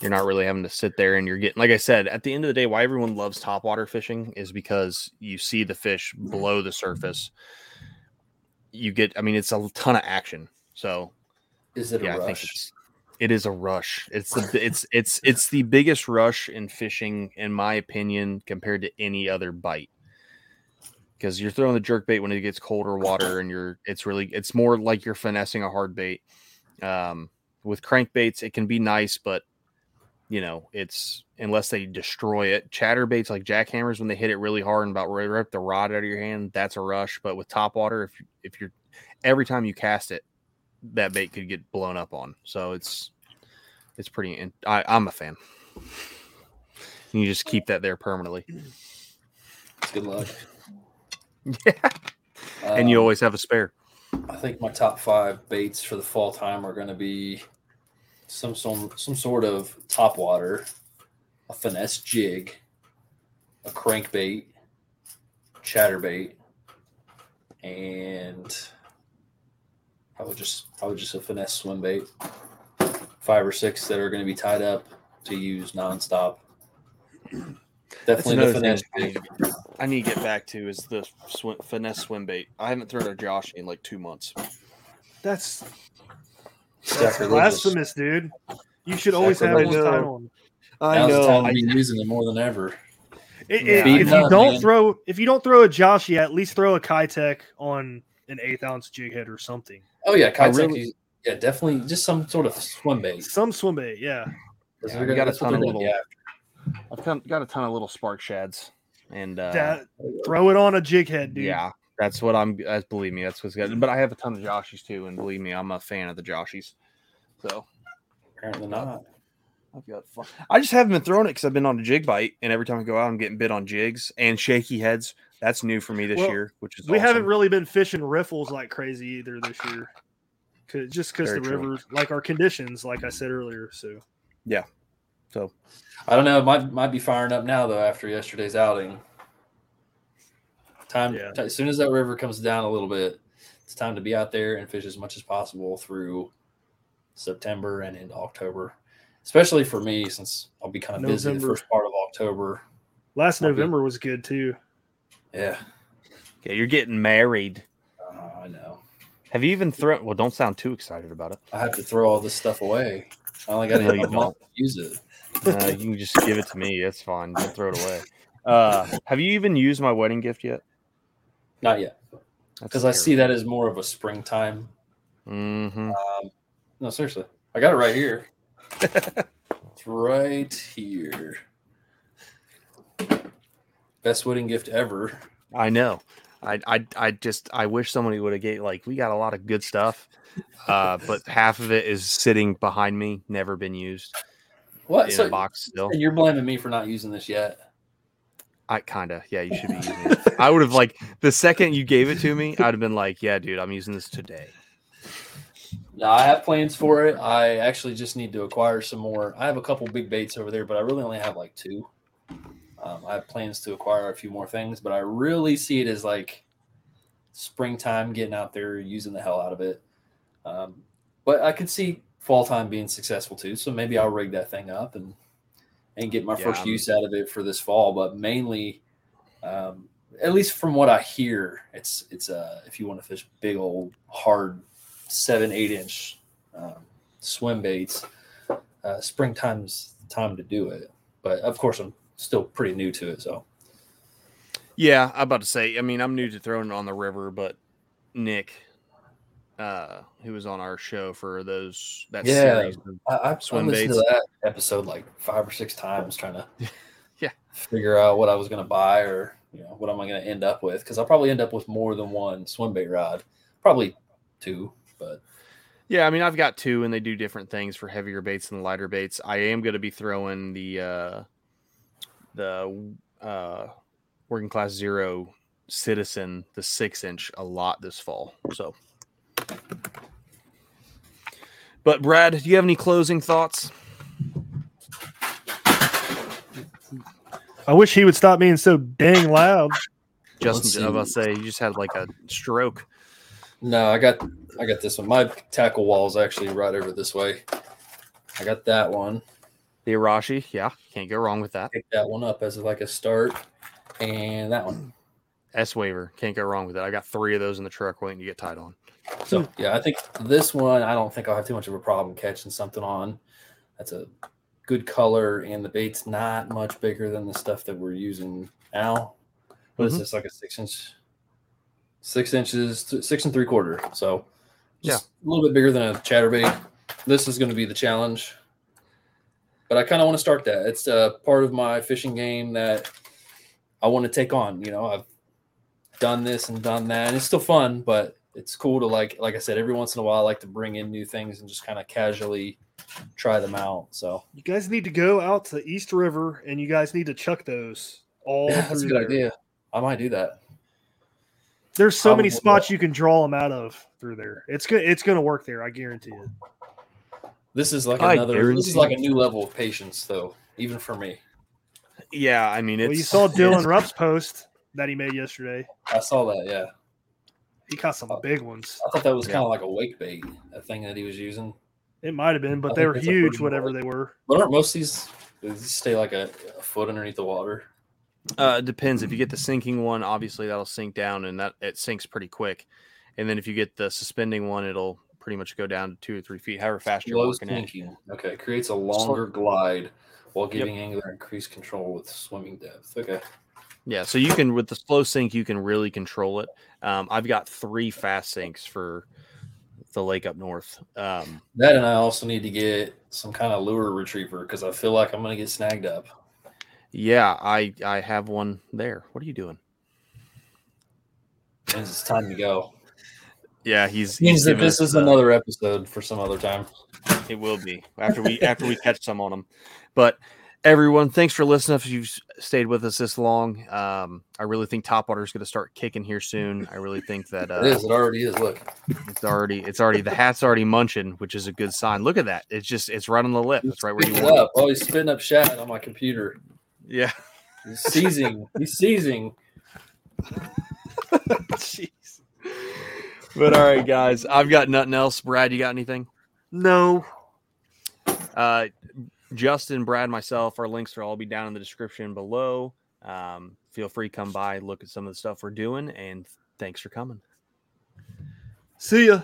[SPEAKER 2] You're not really having to sit there and you're getting like I said, at the end of the day, why everyone loves topwater fishing is because you see the fish below the surface. You get I mean it's a ton of action. So
[SPEAKER 6] Is it a
[SPEAKER 2] yeah, I think
[SPEAKER 6] rush?
[SPEAKER 2] It's a rush. It's the it's it's it's the biggest rush in fishing, in my opinion, compared to any other bite. Because you're throwing the jerk bait when it gets colder water, and you're it's really it's more like you're finessing a hard bait. Um, with crankbaits, it can be nice, but you know it's unless they destroy it. Chatterbaits like jackhammers, when they hit it really hard and about rip the rod out of your hand, that's a rush. But with top water, if if you're every time you cast it, that bait could get blown up on. So it's it's pretty. in- I, I'm a fan. You just keep that there permanently, It's
[SPEAKER 6] Good luck. *laughs*
[SPEAKER 2] yeah. and you
[SPEAKER 6] Um,
[SPEAKER 2] always have a spare.
[SPEAKER 6] I think my top five baits for the fall time are going to be some some some sort of top water, a finesse jig, a crankbait, chatterbait, and I would just probably just a finesse swim bait. Five or six that are going to be tied up to use nonstop.
[SPEAKER 2] That's
[SPEAKER 6] Definitely the finesse
[SPEAKER 2] thing I need, to get- I need to get back to is the swim, finesse swim bait. I haven't thrown a Josh in like two months.
[SPEAKER 5] That's that's blasphemous, dude. You should always have
[SPEAKER 6] Sacrilegious.
[SPEAKER 5] those tied on.
[SPEAKER 2] I
[SPEAKER 6] Now's
[SPEAKER 2] know.
[SPEAKER 6] time
[SPEAKER 2] I-
[SPEAKER 6] to be using them more than ever.
[SPEAKER 5] It, it-
[SPEAKER 6] Beat
[SPEAKER 5] if you
[SPEAKER 6] up,
[SPEAKER 5] don't
[SPEAKER 6] man.
[SPEAKER 5] throw if you don't throw a Joshy, at least throw a Keitech on an eighth ounce jig head or something.
[SPEAKER 6] Oh yeah,
[SPEAKER 2] I really-
[SPEAKER 6] yeah, definitely just some sort of swim bait.
[SPEAKER 5] Some swim bait, yeah.
[SPEAKER 6] 'Cause
[SPEAKER 2] Yeah,
[SPEAKER 6] they're
[SPEAKER 2] we got a ton of little-
[SPEAKER 6] be after.
[SPEAKER 2] I've got a ton of little spark shads, and uh,
[SPEAKER 5] that throw it on a jig head, dude.
[SPEAKER 2] yeah, that's what I'm. Uh, believe me, that's what's good. But I have a ton of Joshies too, and believe me, I'm a fan of the Joshies. So
[SPEAKER 6] Apparently not.
[SPEAKER 2] I've got fun. I just haven't been throwing it because I've been on a jig bite, and every time I go out, I'm getting bit on jigs and shaky heads. That's new for me this
[SPEAKER 5] Well,
[SPEAKER 2] year, which is
[SPEAKER 5] we haven't really been fishing riffles like crazy either this year. 'Cause- just because
[SPEAKER 2] Very
[SPEAKER 5] the
[SPEAKER 2] true.
[SPEAKER 5] rivers, like our conditions, like I said earlier. So
[SPEAKER 2] yeah. So
[SPEAKER 6] I don't know. It might might be firing up now though after yesterday's outing. Time
[SPEAKER 5] Yeah.
[SPEAKER 6] as soon as that river comes down a little bit, it's time to be out there and fish as much as possible through September and into October. Especially for me, since I'll be kind of busy the first part of October.
[SPEAKER 5] last
[SPEAKER 6] Might be-
[SPEAKER 5] November was good too.
[SPEAKER 6] Yeah,
[SPEAKER 2] okay, you're getting married.
[SPEAKER 6] uh, I know.
[SPEAKER 2] Have you even thrown? Well, don't sound too excited about it.
[SPEAKER 6] I have to throw all this stuff away. I only got to
[SPEAKER 2] No, you
[SPEAKER 6] to use it.
[SPEAKER 2] Uh, you can just give it to me. That's fine. Don't throw it away. Uh, have you even used my wedding gift yet?
[SPEAKER 6] Not yet, because I see that as more of a springtime.
[SPEAKER 2] Mm-hmm.
[SPEAKER 6] Um, no, seriously, I got it right here. *laughs* it's right here. Best wedding gift ever.
[SPEAKER 2] I know. I, I I just I wish somebody would have gave like we got a lot of good stuff, uh, but half of it is sitting behind me, never been used
[SPEAKER 6] What?
[SPEAKER 2] in
[SPEAKER 6] So
[SPEAKER 2] a box still.
[SPEAKER 6] and you're blaming me for not using this yet?
[SPEAKER 2] I kind of yeah, you should be using it. I would have like the second you gave it to me, I'd have been like, yeah, dude, I'm using this today.
[SPEAKER 6] No, I have plans for it. I actually just need to acquire some more. I have a couple big baits over there, but I really only have like two. Um, I have plans to acquire a few more things, but I really see it as like springtime, getting out there, using the hell out of it. Um, but I could see fall time being successful too. So maybe I'll rig that thing up and and get my
[SPEAKER 2] Yeah,
[SPEAKER 6] first
[SPEAKER 2] I'm-
[SPEAKER 6] use out of it for this fall. But mainly, um, at least from what I hear, it's it's uh if you want to fish big old hard seven eight inch um, swim baits, uh, springtime's the time to do it. But of course, I'm still pretty new to it, so
[SPEAKER 2] Yeah, I'm about to say. I mean, I'm new to throwing it on the river, but Nick, uh, who was on our show for those that
[SPEAKER 6] yeah,
[SPEAKER 2] series,
[SPEAKER 6] I, I
[SPEAKER 2] swim
[SPEAKER 6] listened
[SPEAKER 2] baits.
[SPEAKER 6] to that episode like five or six times, trying to *laughs*
[SPEAKER 2] Yeah.
[SPEAKER 6] figure out what I was going to buy or you know what am I going to end up with because I'll probably end up with more than one swim bait rod, probably two, but
[SPEAKER 2] Yeah, I mean, I've got two, and they do different things for heavier baits and lighter baits. I am going to be throwing the uh, the uh, working class zero citizen, the six inch, a lot this fall. So, but Brad, do you have any closing thoughts?
[SPEAKER 5] I wish he would stop being so dang loud.
[SPEAKER 2] Justin. I was about to say you just had like a stroke.
[SPEAKER 6] No, I got I got this one. My tackle wall is actually right over this way. I got that one.
[SPEAKER 2] The Arashi, yeah, can't go wrong with that.
[SPEAKER 6] Pick that one up as like a start, and that one.
[SPEAKER 2] S-Waver, can't go wrong with it. I got three of those in the truck waiting to get tied on.
[SPEAKER 6] So yeah, I think this one I don't think I'll have too much of a problem catching something on. That's a good color, and the bait's not much bigger than the stuff that we're using now. What is
[SPEAKER 2] Mhm.
[SPEAKER 6] this like a six inch? Six inches, th- six and three quarter. So just a little bit bigger than a chatterbait. This is going to be the challenge. But I kind of want to start that. It's a part of my fishing game that I want to take on. You know, I've done this and done that, and it's still fun, but it's cool to like, like I said, every once in a while, I like to bring in new things and just kind of casually try them out. So
[SPEAKER 5] You guys need to go out to East River and you guys need to chuck those all
[SPEAKER 6] yeah, that's a good
[SPEAKER 5] there.
[SPEAKER 6] idea. I might do that.
[SPEAKER 5] There's so many spots you can draw them out of through there. It's good. It's going to work there. I guarantee it.
[SPEAKER 6] This is like
[SPEAKER 2] I
[SPEAKER 6] another. This is like a new level of patience, though, even for me.
[SPEAKER 2] Yeah, I mean, it's.
[SPEAKER 5] Well, you saw *laughs* Dylan
[SPEAKER 2] it's-
[SPEAKER 5] Rupp's post that he made yesterday.
[SPEAKER 6] I saw that. Yeah,
[SPEAKER 5] He caught some big ones.
[SPEAKER 6] I thought that was
[SPEAKER 2] Yeah.
[SPEAKER 6] kind of like a wake bait, a thing that he was using.
[SPEAKER 5] It might have been, but
[SPEAKER 6] think
[SPEAKER 5] they were huge, whatever
[SPEAKER 6] good-
[SPEAKER 5] they were.
[SPEAKER 6] But aren't most of these they stay like a, a foot underneath the water?
[SPEAKER 2] Uh, it depends. If you get the sinking one, obviously that'll sink down, and that it sinks pretty quick. And then if you get the suspending one, it'll pretty much go down to two or three feet, however fast you're
[SPEAKER 6] Low
[SPEAKER 2] working
[SPEAKER 6] sinking. Okay, it creates a longer glide while giving angler increased control with swimming depth. Okay.
[SPEAKER 2] Yeah, so you can with the slow sink, you can really control it. Um, I've got three fast sinks for the lake up north. Um,
[SPEAKER 6] That and I also need to get some kind of lure retriever because I feel like I'm gonna get snagged up.
[SPEAKER 2] yeah, I I have one there. What are you doing?
[SPEAKER 6] It's time to go.
[SPEAKER 2] Yeah, he's
[SPEAKER 6] Means
[SPEAKER 2] he's
[SPEAKER 6] that this
[SPEAKER 2] us,
[SPEAKER 6] is
[SPEAKER 2] uh,
[SPEAKER 6] another episode for some other time.
[SPEAKER 2] It will be after we after we catch some on them. But everyone, thanks for listening. If you've stayed with us this long, um, I really think Topwater is going to start kicking here soon. I really think that uh,
[SPEAKER 6] it is. It already is. Look,
[SPEAKER 2] it's already it's already the hat's already munching, which is a good sign. Look at that. It's just it's right on the lip. It's right where you want
[SPEAKER 6] up. Oh, he's spitting up shad on my computer.
[SPEAKER 2] Yeah.
[SPEAKER 6] He's seizing. he's seizing. *laughs*
[SPEAKER 2] Jeez. But all right, guys, I've got nothing else. Brad, you got anything?
[SPEAKER 5] No.
[SPEAKER 2] Uh, Justin, Brad, myself, our links are all be down in the description below. Um, feel free to come by, look at some of the stuff we're doing, and thanks for coming.
[SPEAKER 5] See ya.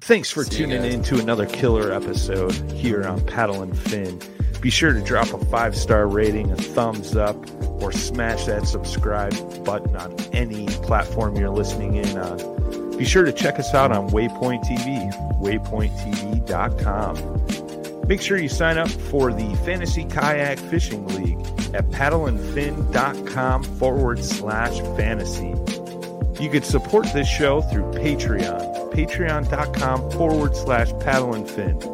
[SPEAKER 1] Thanks for
[SPEAKER 2] See
[SPEAKER 1] tuning in to another killer episode here on Paddle and Fin. Be sure to drop a five star rating, a thumbs up, or smash that subscribe button on any platform you're listening in on. Be sure to check us out on Waypoint TV, waypointtv.com. Make sure you sign up for the Fantasy Kayak Fishing League at paddleandfin.com forward slash fantasy. You could support this show through Patreon, patreon.com forward slash paddle and fin.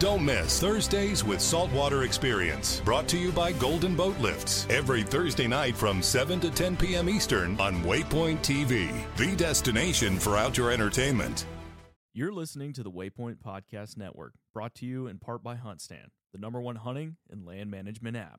[SPEAKER 10] Don't miss Thursdays with Saltwater Experience. Brought to you by Golden Boat Lifts. Every Thursday night from 7 to 10 p.m. Eastern on Waypoint TV, the destination for outdoor entertainment.
[SPEAKER 11] You're listening to the Waypoint Podcast Network, brought to you in part by HuntStand, the number one hunting and land management app.